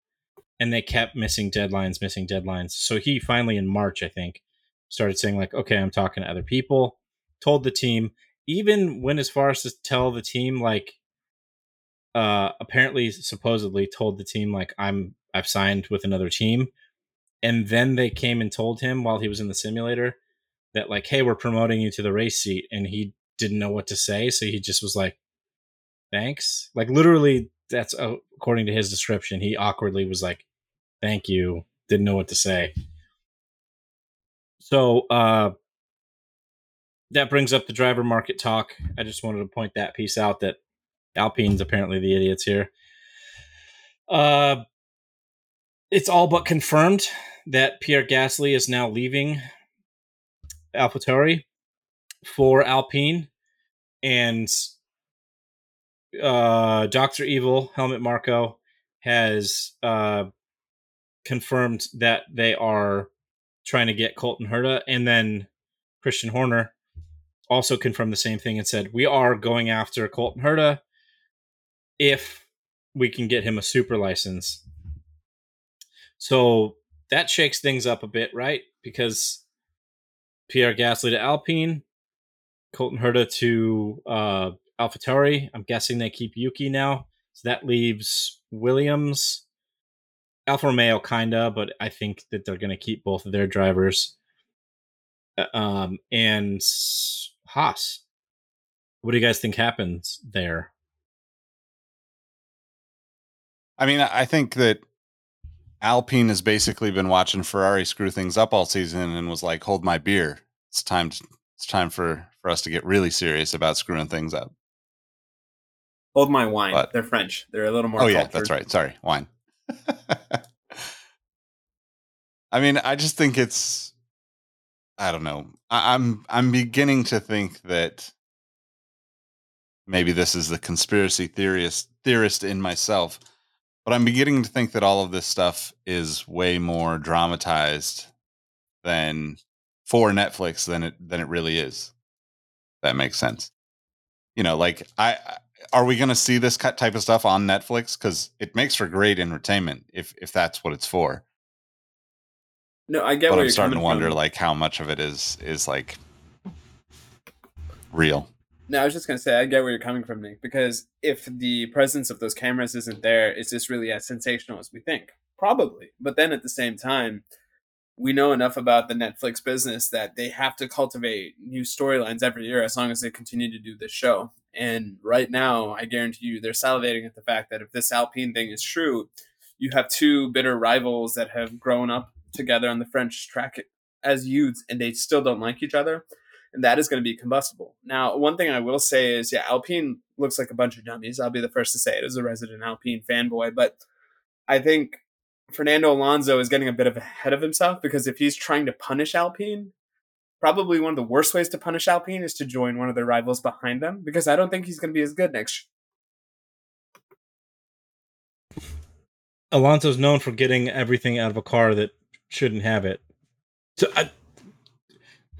and they kept missing deadlines, missing deadlines. So he finally in March, I think, started saying like, okay, I'm talking to other people. Told the team, even went as far as to tell the team like, uh, apparently supposedly told the team like I'm I've signed with another team, and then they came and told him while he was in the simulator that like, hey, we're promoting you to the race seat, and he didn't know what to say, so he just was like, thanks, like literally. That's uh, according to his description. He awkwardly was like, "Thank you." Didn't know what to say. So uh, that brings up the driver market talk. I just wanted to point that piece out that Alpine's apparently the idiots here. Uh, it's all but confirmed that Pierre Gasly is now leaving AlphaTauri for Alpine, and uh, Doctor Evil Helmut Marko has uh, confirmed that they are trying to get Colton Herta, and then Christian Horner also confirmed the same thing and said we are going after Colton Herta if we can get him a super license. So that shakes things up a bit, right? Because Pierre Gasly to Alpine, Colton Herta to uh, AlphaTauri. I'm guessing they keep Yuki now, so that leaves Williams, Alfa Romeo, kinda, but I think that they're going to keep both of their drivers, Uh, um, and Haas. What do you guys think happens there? I mean, I think that Alpine has basically been watching Ferrari screw things up all season and was like, "Hold my beer. It's time. To, it's time for for us to get really serious about screwing things up." Hold my wine. But- They're French. They're a little more. oh yeah, that's right. Sorry, wine. I mean, I just think it's. I don't know. I, I'm I'm beginning to think that maybe this is the conspiracy theorist theorist in myself, but I'm beginning to think that all of this stuff is way more dramatized than for Netflix than it than it really is. That makes sense. You know, like I are we going to see this cut type of stuff on Netflix cuz it makes for great entertainment if if that's what it's for. No, I get but I'm you're starting to wonder from. like how much of it is is like real. No, I was just gonna say I get where you're coming from, Nick. Because if the presence of those cameras isn't there, is this really as sensational as we think? Probably. But then at the same time, we know enough about the Netflix business that they have to cultivate new storylines every year as long as they continue to do this show. And right now, I guarantee you, they're salivating at the fact that if this Alpine thing is true, you have two bitter rivals that have grown up together on the French track as youths, and they still don't like each other and that is going to be combustible. Now, one thing I will say is, yeah, Alpine looks like a bunch of dummies. I'll be the first to say it as a resident Alpine fanboy, but I think Fernando Alonso is getting a bit of ahead of himself because if he's trying to punish Alpine, probably one of the worst ways to punish Alpine is to join one of their rivals behind them because I don't think he's going to be as good next. Alonso's known for getting everything out of a car that shouldn't have it. So I,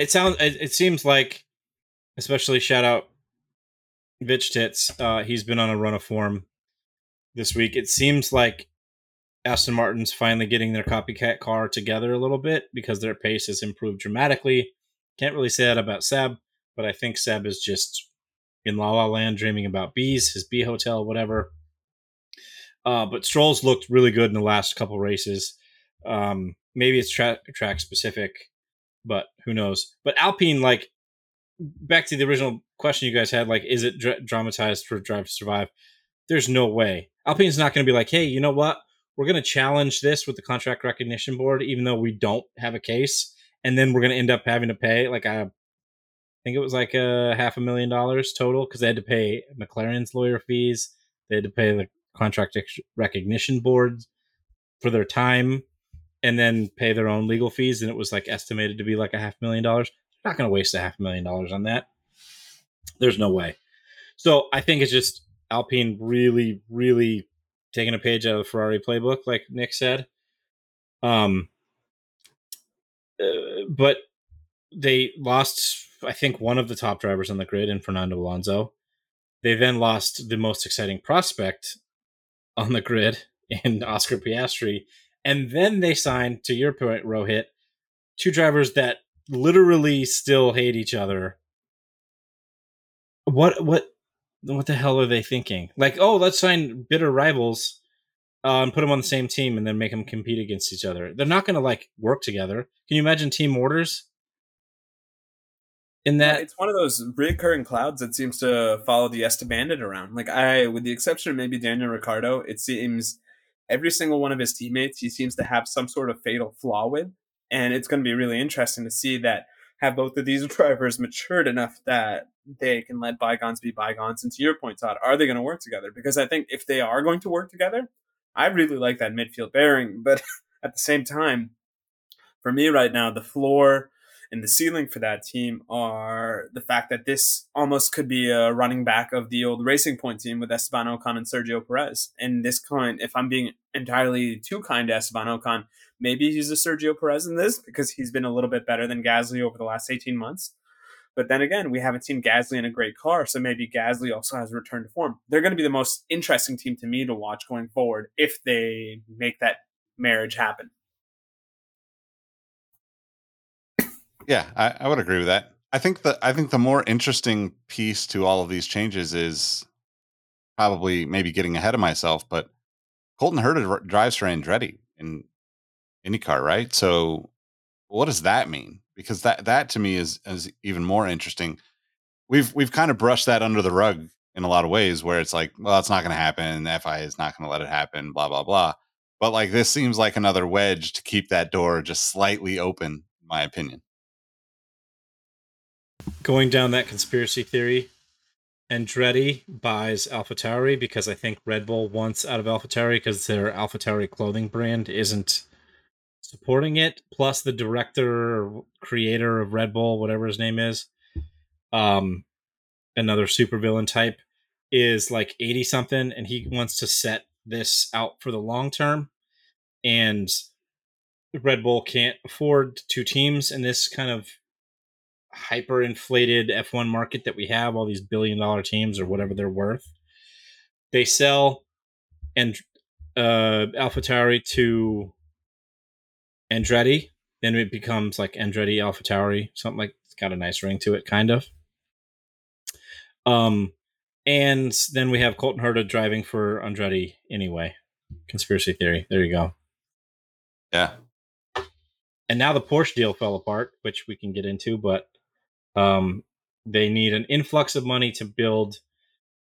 it sounds. It, it seems like, especially shout out, Vitch Tits. Uh, he's been on a run of form this week. It seems like Aston Martin's finally getting their copycat car together a little bit because their pace has improved dramatically. Can't really say that about Seb, but I think Seb is just in La La Land dreaming about bees, his bee hotel, whatever. Uh, but Stroll's looked really good in the last couple races. Um, maybe it's tra- track specific, but who knows? But Alpine, like, back to the original question you guys had, like, is it dra- dramatized for Drive to Survive? There's no way. Alpine's not going to be like, hey, you know what? We're going to challenge this with the contract recognition board, even though we don't have a case, and then we're going to end up having to pay like I think it was like a half a million dollars total because they had to pay McLaren's lawyer fees. They had to pay the contract recognition board for their time and then pay their own legal fees. And it was like estimated to be like a half million dollars. Not going to waste a half million dollars on that. There's no way. So I think it's just Alpine really, really taking a page out of the Ferrari playbook, like Nick said. Um, uh, but they lost I think, one of the top drivers on the grid in Fernando Alonso. They then lost the most exciting prospect on the grid in Oscar Piastri. And then they signed, to your point, Rohit, two drivers that literally still hate each other. What what what the hell are they thinking? Like, oh, let's sign bitter rivals uh, and put them on the same team and then make them compete against each other. They're not going to like work together. Can you imagine team orders? in that it's one of those recurring clouds that seems to follow the Bandit around. Like I, with the exception of maybe Daniel Ricciardo, it seems every single one of his teammates he seems to have some sort of fatal flaw with, and it's going to be really interesting to see that have both of these drivers matured enough that they can let bygones be bygones. And to your point, Todd, are they going to work together? Because I think if they are going to work together, I really like that midfield bearing, but at the same time, for me right now, the floor and the ceiling for that team are the fact that this almost could be a running back of the old Racing Point team with Esteban Ocon and Sergio Perez. And this kind, if I'm being entirely too kind to Esteban Ocon, maybe he's a Sergio Perez in this because he's been a little bit better than Gasly over the last 18 months. But then again, we haven't seen Gasly in a great car, so maybe Gasly also has returned to form. They're going to be the most interesting team to me to watch going forward if they make that marriage happen. Yeah, I, I would agree with that. I think the I think the more interesting piece to all of these changes is probably maybe getting ahead of myself, but Colton Herta drives for Andretti in IndyCar, right? So what does that mean? Because that that to me is is even more interesting. We've we've kind of brushed that under the rug in a lot of ways, where it's like, well, it's not going to happen. FIA is not going to let it happen. Blah blah blah. But like this seems like another wedge to keep that door just slightly open, in my opinion going down that conspiracy theory, Andretti buys AlphaTauri because I think Red Bull wants out of AlphaTauri because their AlphaTauri clothing brand isn't supporting it. Plus, the director or creator of Red Bull, whatever his name is, um, another supervillain type, is like 80 something and he wants to set this out for the long term. And Red Bull can't afford two teams in this kind of hyperinflated F1 market that we have, all these billion dollar teams or whatever they're worth. They sell and uh AlphaTauri to Andretti, then it becomes like Andretti AlphaTauri, something like it's got a nice ring to it, kind of. Um, and then we have Colton Herta driving for Andretti anyway. Conspiracy theory. There you go. Yeah. And now the Porsche deal fell apart, which we can get into, but um, they need an influx of money to build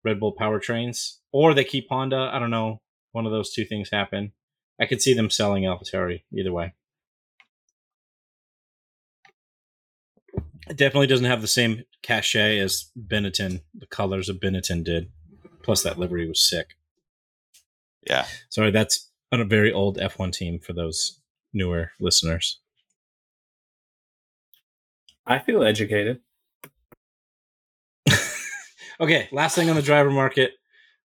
Red Bull powertrains, or they keep Honda. I don't know. One of those two things happen. I could see them selling AlphaTauri either way. It definitely doesn't have the same cachet as Benetton. The colors of Benetton did. Plus, that livery was sick. Yeah. Sorry, that's on a very old F1 team for those newer listeners. I feel educated. okay, last thing on the driver market.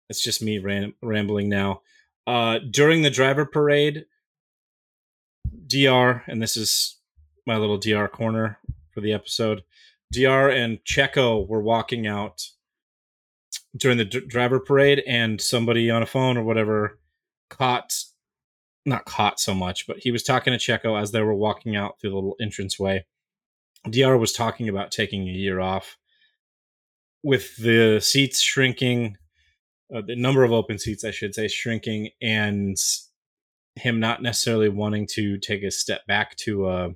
It's just me ram- rambling now. Uh, during the driver parade, DR, and this is my little DR corner for the episode. DR and Checo were walking out during the d- driver parade, and somebody on a phone or whatever caught, not caught so much, but he was talking to Checo as they were walking out through the little entranceway. DR was talking about taking a year off with the seats shrinking, uh, the number of open seats, I should say, shrinking, and him not necessarily wanting to take a step back to a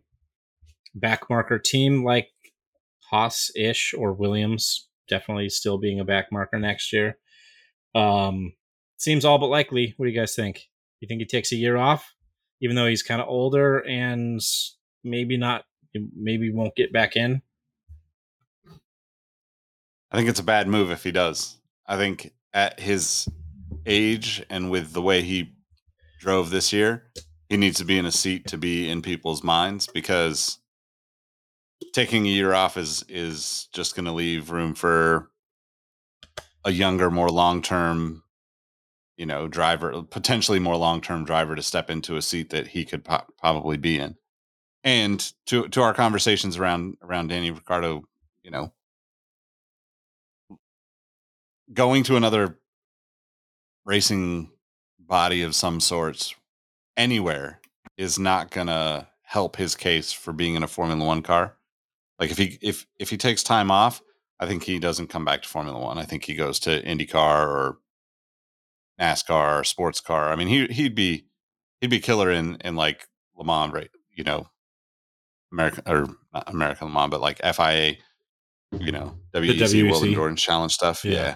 backmarker team like Haas ish or Williams, definitely still being a backmarker next year. Um, seems all but likely. What do you guys think? You think he takes a year off, even though he's kind of older and maybe not, maybe won't get back in? I think it's a bad move if he does. I think at his age and with the way he drove this year, he needs to be in a seat to be in people's minds because taking a year off is is just going to leave room for a younger, more long term, you know, driver, potentially more long term driver to step into a seat that he could po- probably be in. And to to our conversations around around Danny Ricciardo, you know, going to another racing body of some sorts anywhere is not to help his case for being in a Formula 1 car. Like if he if if he takes time off, I think he doesn't come back to Formula 1. I think he goes to IndyCar or NASCAR or sports car. I mean, he he'd be he'd be killer in in like Le Mans, right? You know, American or not American Le Mans, but like FIA, you know, WEC, WEC. William Jordan Challenge stuff. Yeah. Yeah,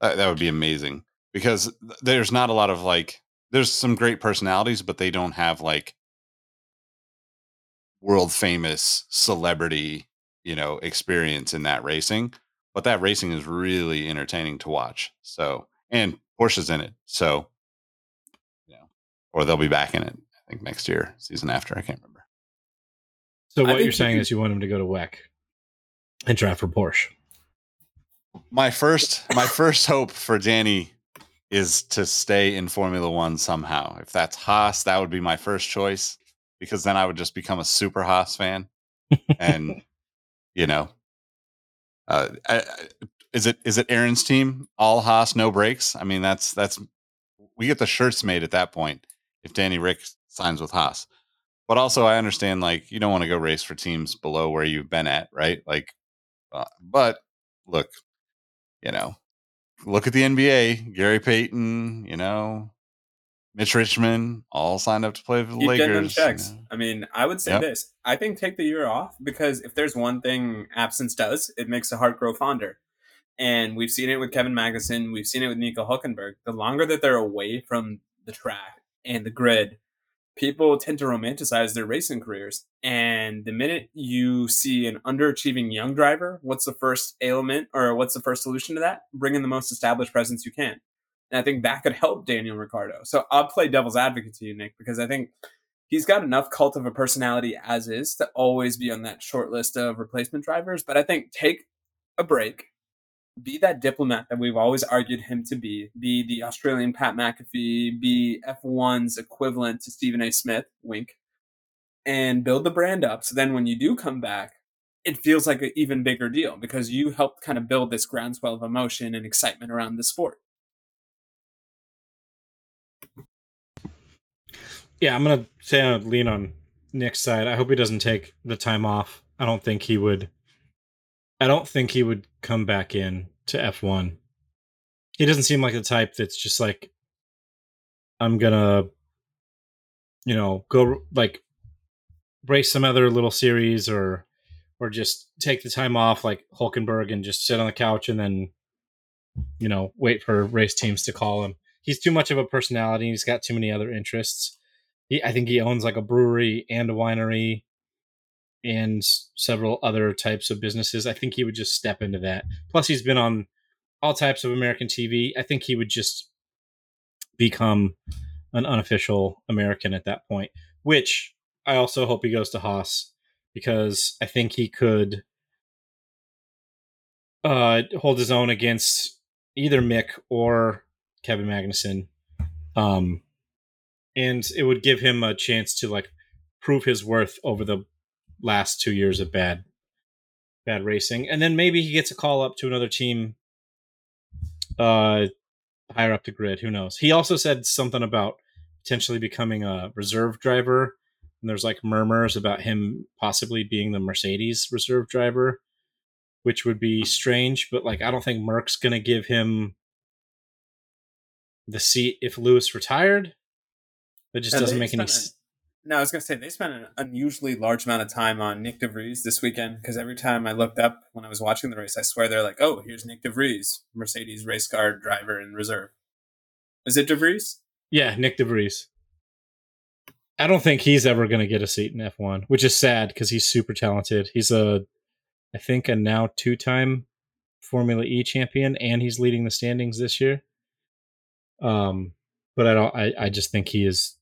That, that would be amazing because there's not a lot of like there's some great personalities, but they don't have like world famous celebrity, you know, experience in that racing. But that racing is really entertaining to watch. So and Porsche's in it. So you know, or they'll be back in it, I think next year, season after. I can't remember. So what you're saying could- is you want him to go to WEC and drive for Porsche. My first my first hope for Danny is to stay in Formula One somehow. If that's Haas, that would be my first choice because then I would just become a super Haas fan. And you know, uh, I, I- is it is it Aaron's team all Haas no breaks? I mean, that's that's we get the shirts made at that point if Danny Rick signs with Haas. But also, I understand like you don't want to go race for teams below where you've been at, right? Like, uh, but look, you know, look at the NBA. Gary Payton, you know, Mitch Richmond, all signed up to play for the Keep Lakers. them you know. I mean, I would say Yep. this. I think take the year off because if there's one thing absence does, it makes the heart grow fonder. And we've seen it with Kevin Magnussen. We've seen it with Nico Hulkenberg. The longer that they're away from the track and the grid, people tend to romanticize their racing careers. And the minute you see an underachieving young driver, what's the first ailment or what's the first solution to that? Bring in the most established presence you can. And I think that could help Daniel Ricciardo. So I'll play devil's advocate to you, Nick, because I think he's got enough cult of a personality as is to always be on that short list of replacement drivers. But I think take a break, be that diplomat that we've always argued him to be, be the Australian Pat McAfee, be F1's equivalent to Stephen A. Smith, wink, and build the brand up. So then when you do come back, it feels like an even bigger deal because you helped kind of build this groundswell of emotion and excitement around the sport. Yeah, I'm gonna say I lean on Nick's side. I hope he doesn't take the time off. I don't think he would. I don't think he would come back in to F1. He doesn't seem like the type that's just like, I'm gonna, you know, go like race some other little series or or just take the time off like Hulkenberg and just sit on the couch and then, you know, wait for race teams to call him. He's too much of a personality. He's got too many other interests. He, I think he owns like a brewery and a winery and several other types of businesses. I think he would just step into that. Plus, he's been on all types of American TV. I think he would just become an unofficial American at that point, which I also hope he goes to Haas because I think he could uh, hold his own against either Mick or Kevin Magnussen. Um, and it would give him a chance to like prove his worth over the last two years of bad bad racing and then maybe he gets a call up to another team uh higher up the grid who knows he also said something about potentially becoming a reserve driver and there's like murmurs about him possibly being the mercedes reserve driver which would be strange. But like, I don't think Merc's gonna give him the seat if Lewis retired. That just And doesn't make any. spent s- No, I was gonna say they spent an unusually large amount of time on Nyck de Vries this weekend because every time I looked up when I was watching the race, I swear they're like, "Oh, here's Nyck de Vries, Mercedes race car driver in reserve." Is it de Vries? Yeah, Nyck de Vries. I don't think he's ever going to get a seat in F1, which is sad because he's super talented. He's a, I think, a now two time Formula E champion, and he's leading the standings this year. Um, but I don't. I, I just think he is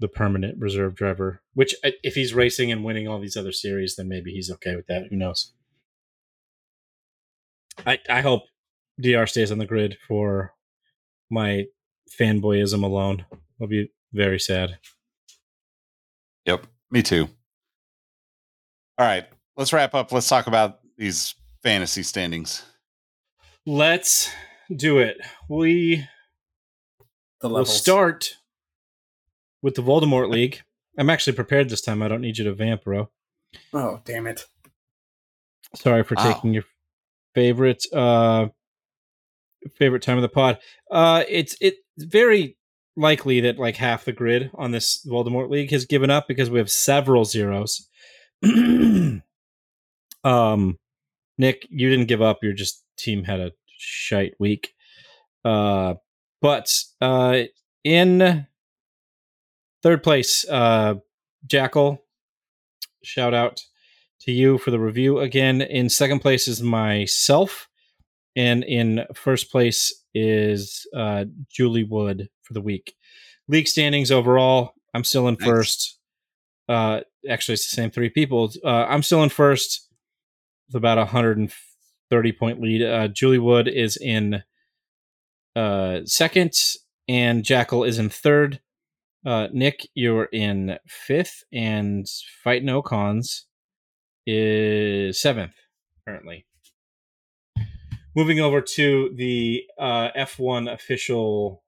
the permanent reserve driver. Which, uh, if he's racing and winning all these other series, then maybe he's okay with that. Who knows? I I hope Dr stays on the grid for my fanboyism alone. I'll be very sad. Yep, me too. All right, let's wrap up. Let's talk about these fantasy standings. Let's do it. We The will start with the Voldemort League. I'm actually prepared this time. I don't need you to vamp, bro. Oh, damn it! Sorry for Wow. taking your favorite uh favorite time of the pod. Uh it's it's very likely that like half the grid on this Voldemort League has given up because we have several zeros. um Nick, you didn't give up. Your just team had a shite week. Uh but uh in third place, uh Jackal, shout out to you for the review again. In second place is myself, and in first place is uh, Julie Wood for the week. League standings overall, I'm still in Nice. first. Uh, actually, it's the same three people. Uh, I'm still in first with about a 130 point lead. Uh, Julie Wood is in uh, second, and Jackal is in third. Uh, Nick, you're in fifth, and Fight No Cons is seventh currently. Moving over to the uh, F1 official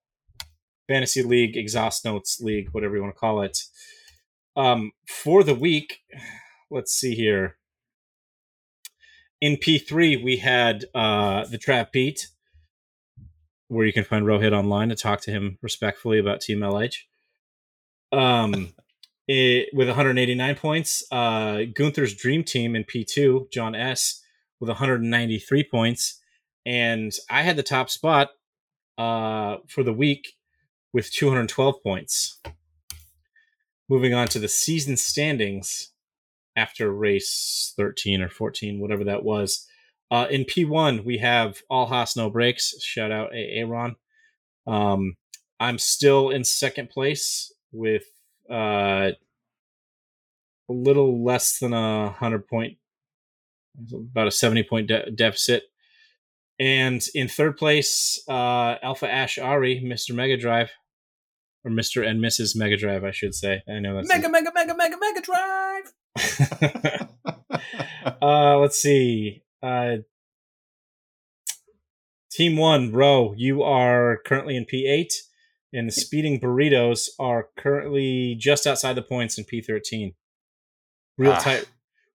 fantasy league, exhaust notes league, whatever you want to call it. Um, for the week, let's see here. In P3, we had uh, the Trap Beat, where you can find Rohit online to talk to him respectfully about Team LH. Um, it, with 189 points. Uh, Gunther's Dream Team in P2, John S, with 193 points. And I had the top spot uh, for the week with 212 points. Moving on to the season standings after race 13 or 14, whatever that was. Uh, in P1, we have All Haas No Breaks. Shout out Aaron. Um, I'm still in second place with uh, a little less than a hundred point, about a seventy point de- deficit. And in third place, uh, Alpha Ash Ari, Mr. Mega Drive, or Mr. and Mrs. Mega Drive, I should say. I know that's Mega, mega, mega, mega, mega drive. uh, let's see. Uh, team one, row. You are currently in P eight, and the speeding burritos are currently just outside the points in P thirteen. Real Ah. tight,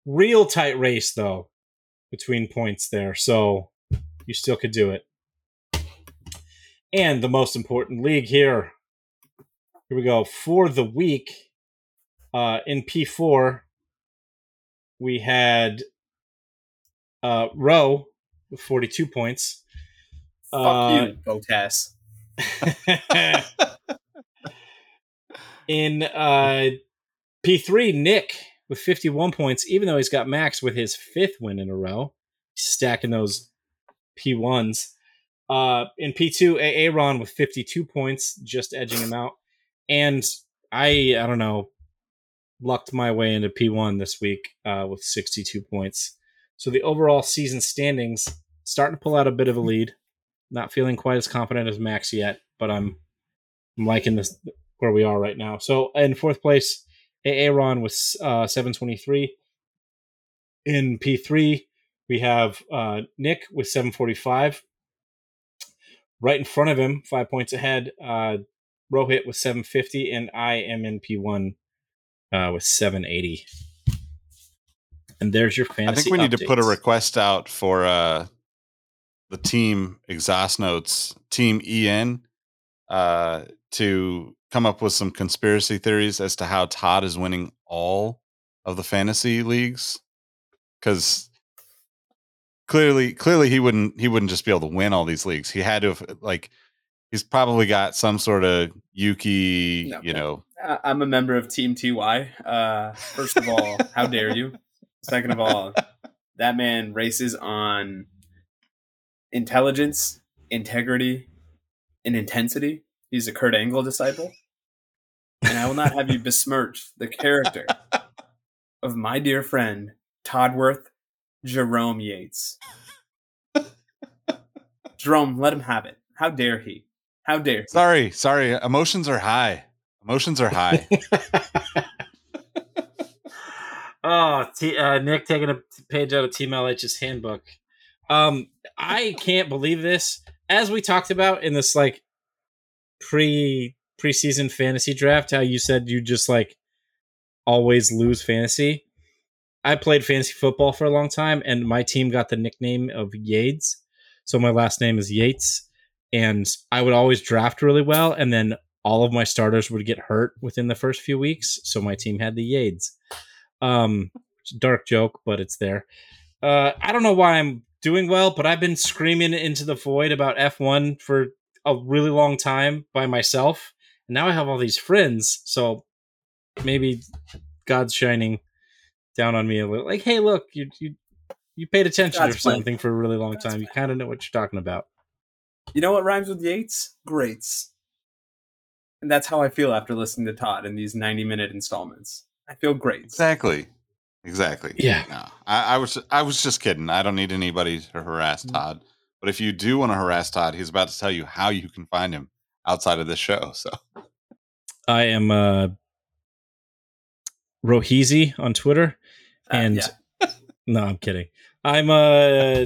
real tight race though between points there. So you still could do it. And the most important league here. Here we go for the week. Uh, in P four, we had uh, Row with 42 points. Fuck Uh, you, Bottas. In uh, P3, Nick with 51 points, even though he's got Max with his fifth win in a row, stacking those P1s. Uh, in P2, Aaron with 52 points, just edging him out. And I, I don't know, lucked my way into P1 this week uh, with 62 points. So the overall season standings starting to pull out a bit of a lead. Not feeling quite as confident as Max yet, but I'm I'm liking this where we are right now. So in fourth place, Aaron with uh, 723. In P3, we have uh, Nick with 745. Right in front of him, five points ahead, uh, Rohit with 750, and I am in P1 uh, with 780. And there's your fantasy. I think we need to put a request out for uh the team exhaust notes, team EN, uh, to come up with some conspiracy theories as to how Todd is winning all of the fantasy leagues. Cause clearly clearly he wouldn't he wouldn't just be able to win all these leagues. He had to have like he's probably got some sort of Yuki, No, you know. I'm a member of Team TY. Uh, first of all, how dare you? Second of all, that man races on intelligence, integrity, and intensity. He's a Kurt Angle disciple. And I will not have you besmirch the character of my dear friend, Toddworth Jerome Yates. Jerome, let him have it. How dare he? How dare he? Sorry, sorry. Emotions are high. Emotions are high. Oh, T- uh, Nick taking a page out of Team LH's handbook. Um, I can't believe this. As we talked about in this like pre preseason fantasy draft, how you said you just like always lose fantasy. I played fantasy football for a long time, and my team got the nickname of Yates. So my last name is Yates, and I would always draft really well, and then all of my starters would get hurt within the first few weeks. So my team had the Yates. Um, dark joke, but it's there. Uh, I don't know why I'm doing well, but I've been screaming into the void about F1 for a really long time by myself. And now I have all these friends, so maybe God's shining down on me a little. Like, hey, look, you you you paid attention God's to plan. something for a really long God's time. You kind of know what you're talking about. You know what rhymes with Yates? Greats. And that's how I feel after listening to Todd in these 90 minute installments. I feel great. Exactly. Exactly. Yeah. No, I, I was I was just kidding. I don't need anybody to harass Mm. Todd. But if you do want to harass Todd, he's about to tell you how you can find him outside of this show. So I am uh Roheezy on Twitter. Uh, and yeah. no, I'm kidding. I'm uh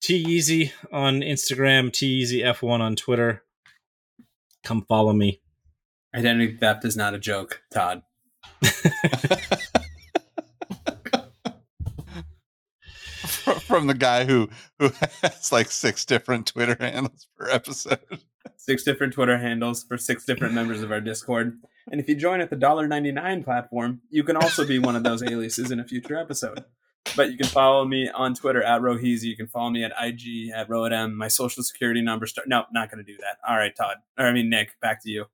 T Easy on Instagram, T Easy F1 on Twitter. Come follow me. Identity theft is not a joke, Todd. from the guy who who has like six different Twitter handles per episode. Six different Twitter handles for six different members of our Discord. And if you join at the $1.99 platform, you can also be one of those aliases in a future episode. But you can follow me on Twitter at Roheezy. You can follow me at IG at Roadm. My social security number start. No, not going to do that. All right, Todd. Or I mean, Nick, back to you.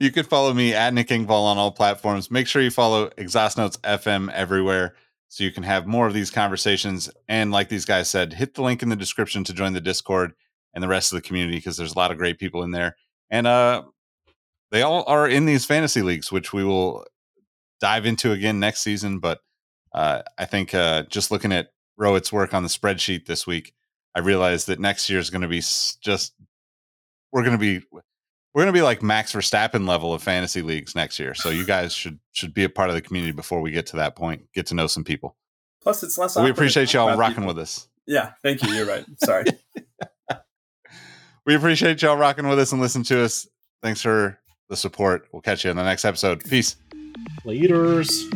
you can follow me at Nick Engvall on all platforms. Make sure you follow Exhaust Notes FM everywhere so you can have more of these conversations. And like these guys said, hit the link in the description to join the Discord and the rest of the community because there's a lot of great people in there. And uh they all are in these fantasy leagues, which we will dive into again next season. But uh I think uh just looking at Rohit's work on the spreadsheet this week, I realized that next year is going to be just we're going to be we're going to be like Max Verstappen level of fantasy leagues next year. So you guys should should be a part of the community before we get to that point. Get to know some people. Plus, it's less. We appreciate y'all rocking people. with us. Yeah, thank you. You're right. Sorry. We appreciate y'all rocking with us and listening to us. Thanks for the support. We'll catch you in the next episode. Peace. Leaders.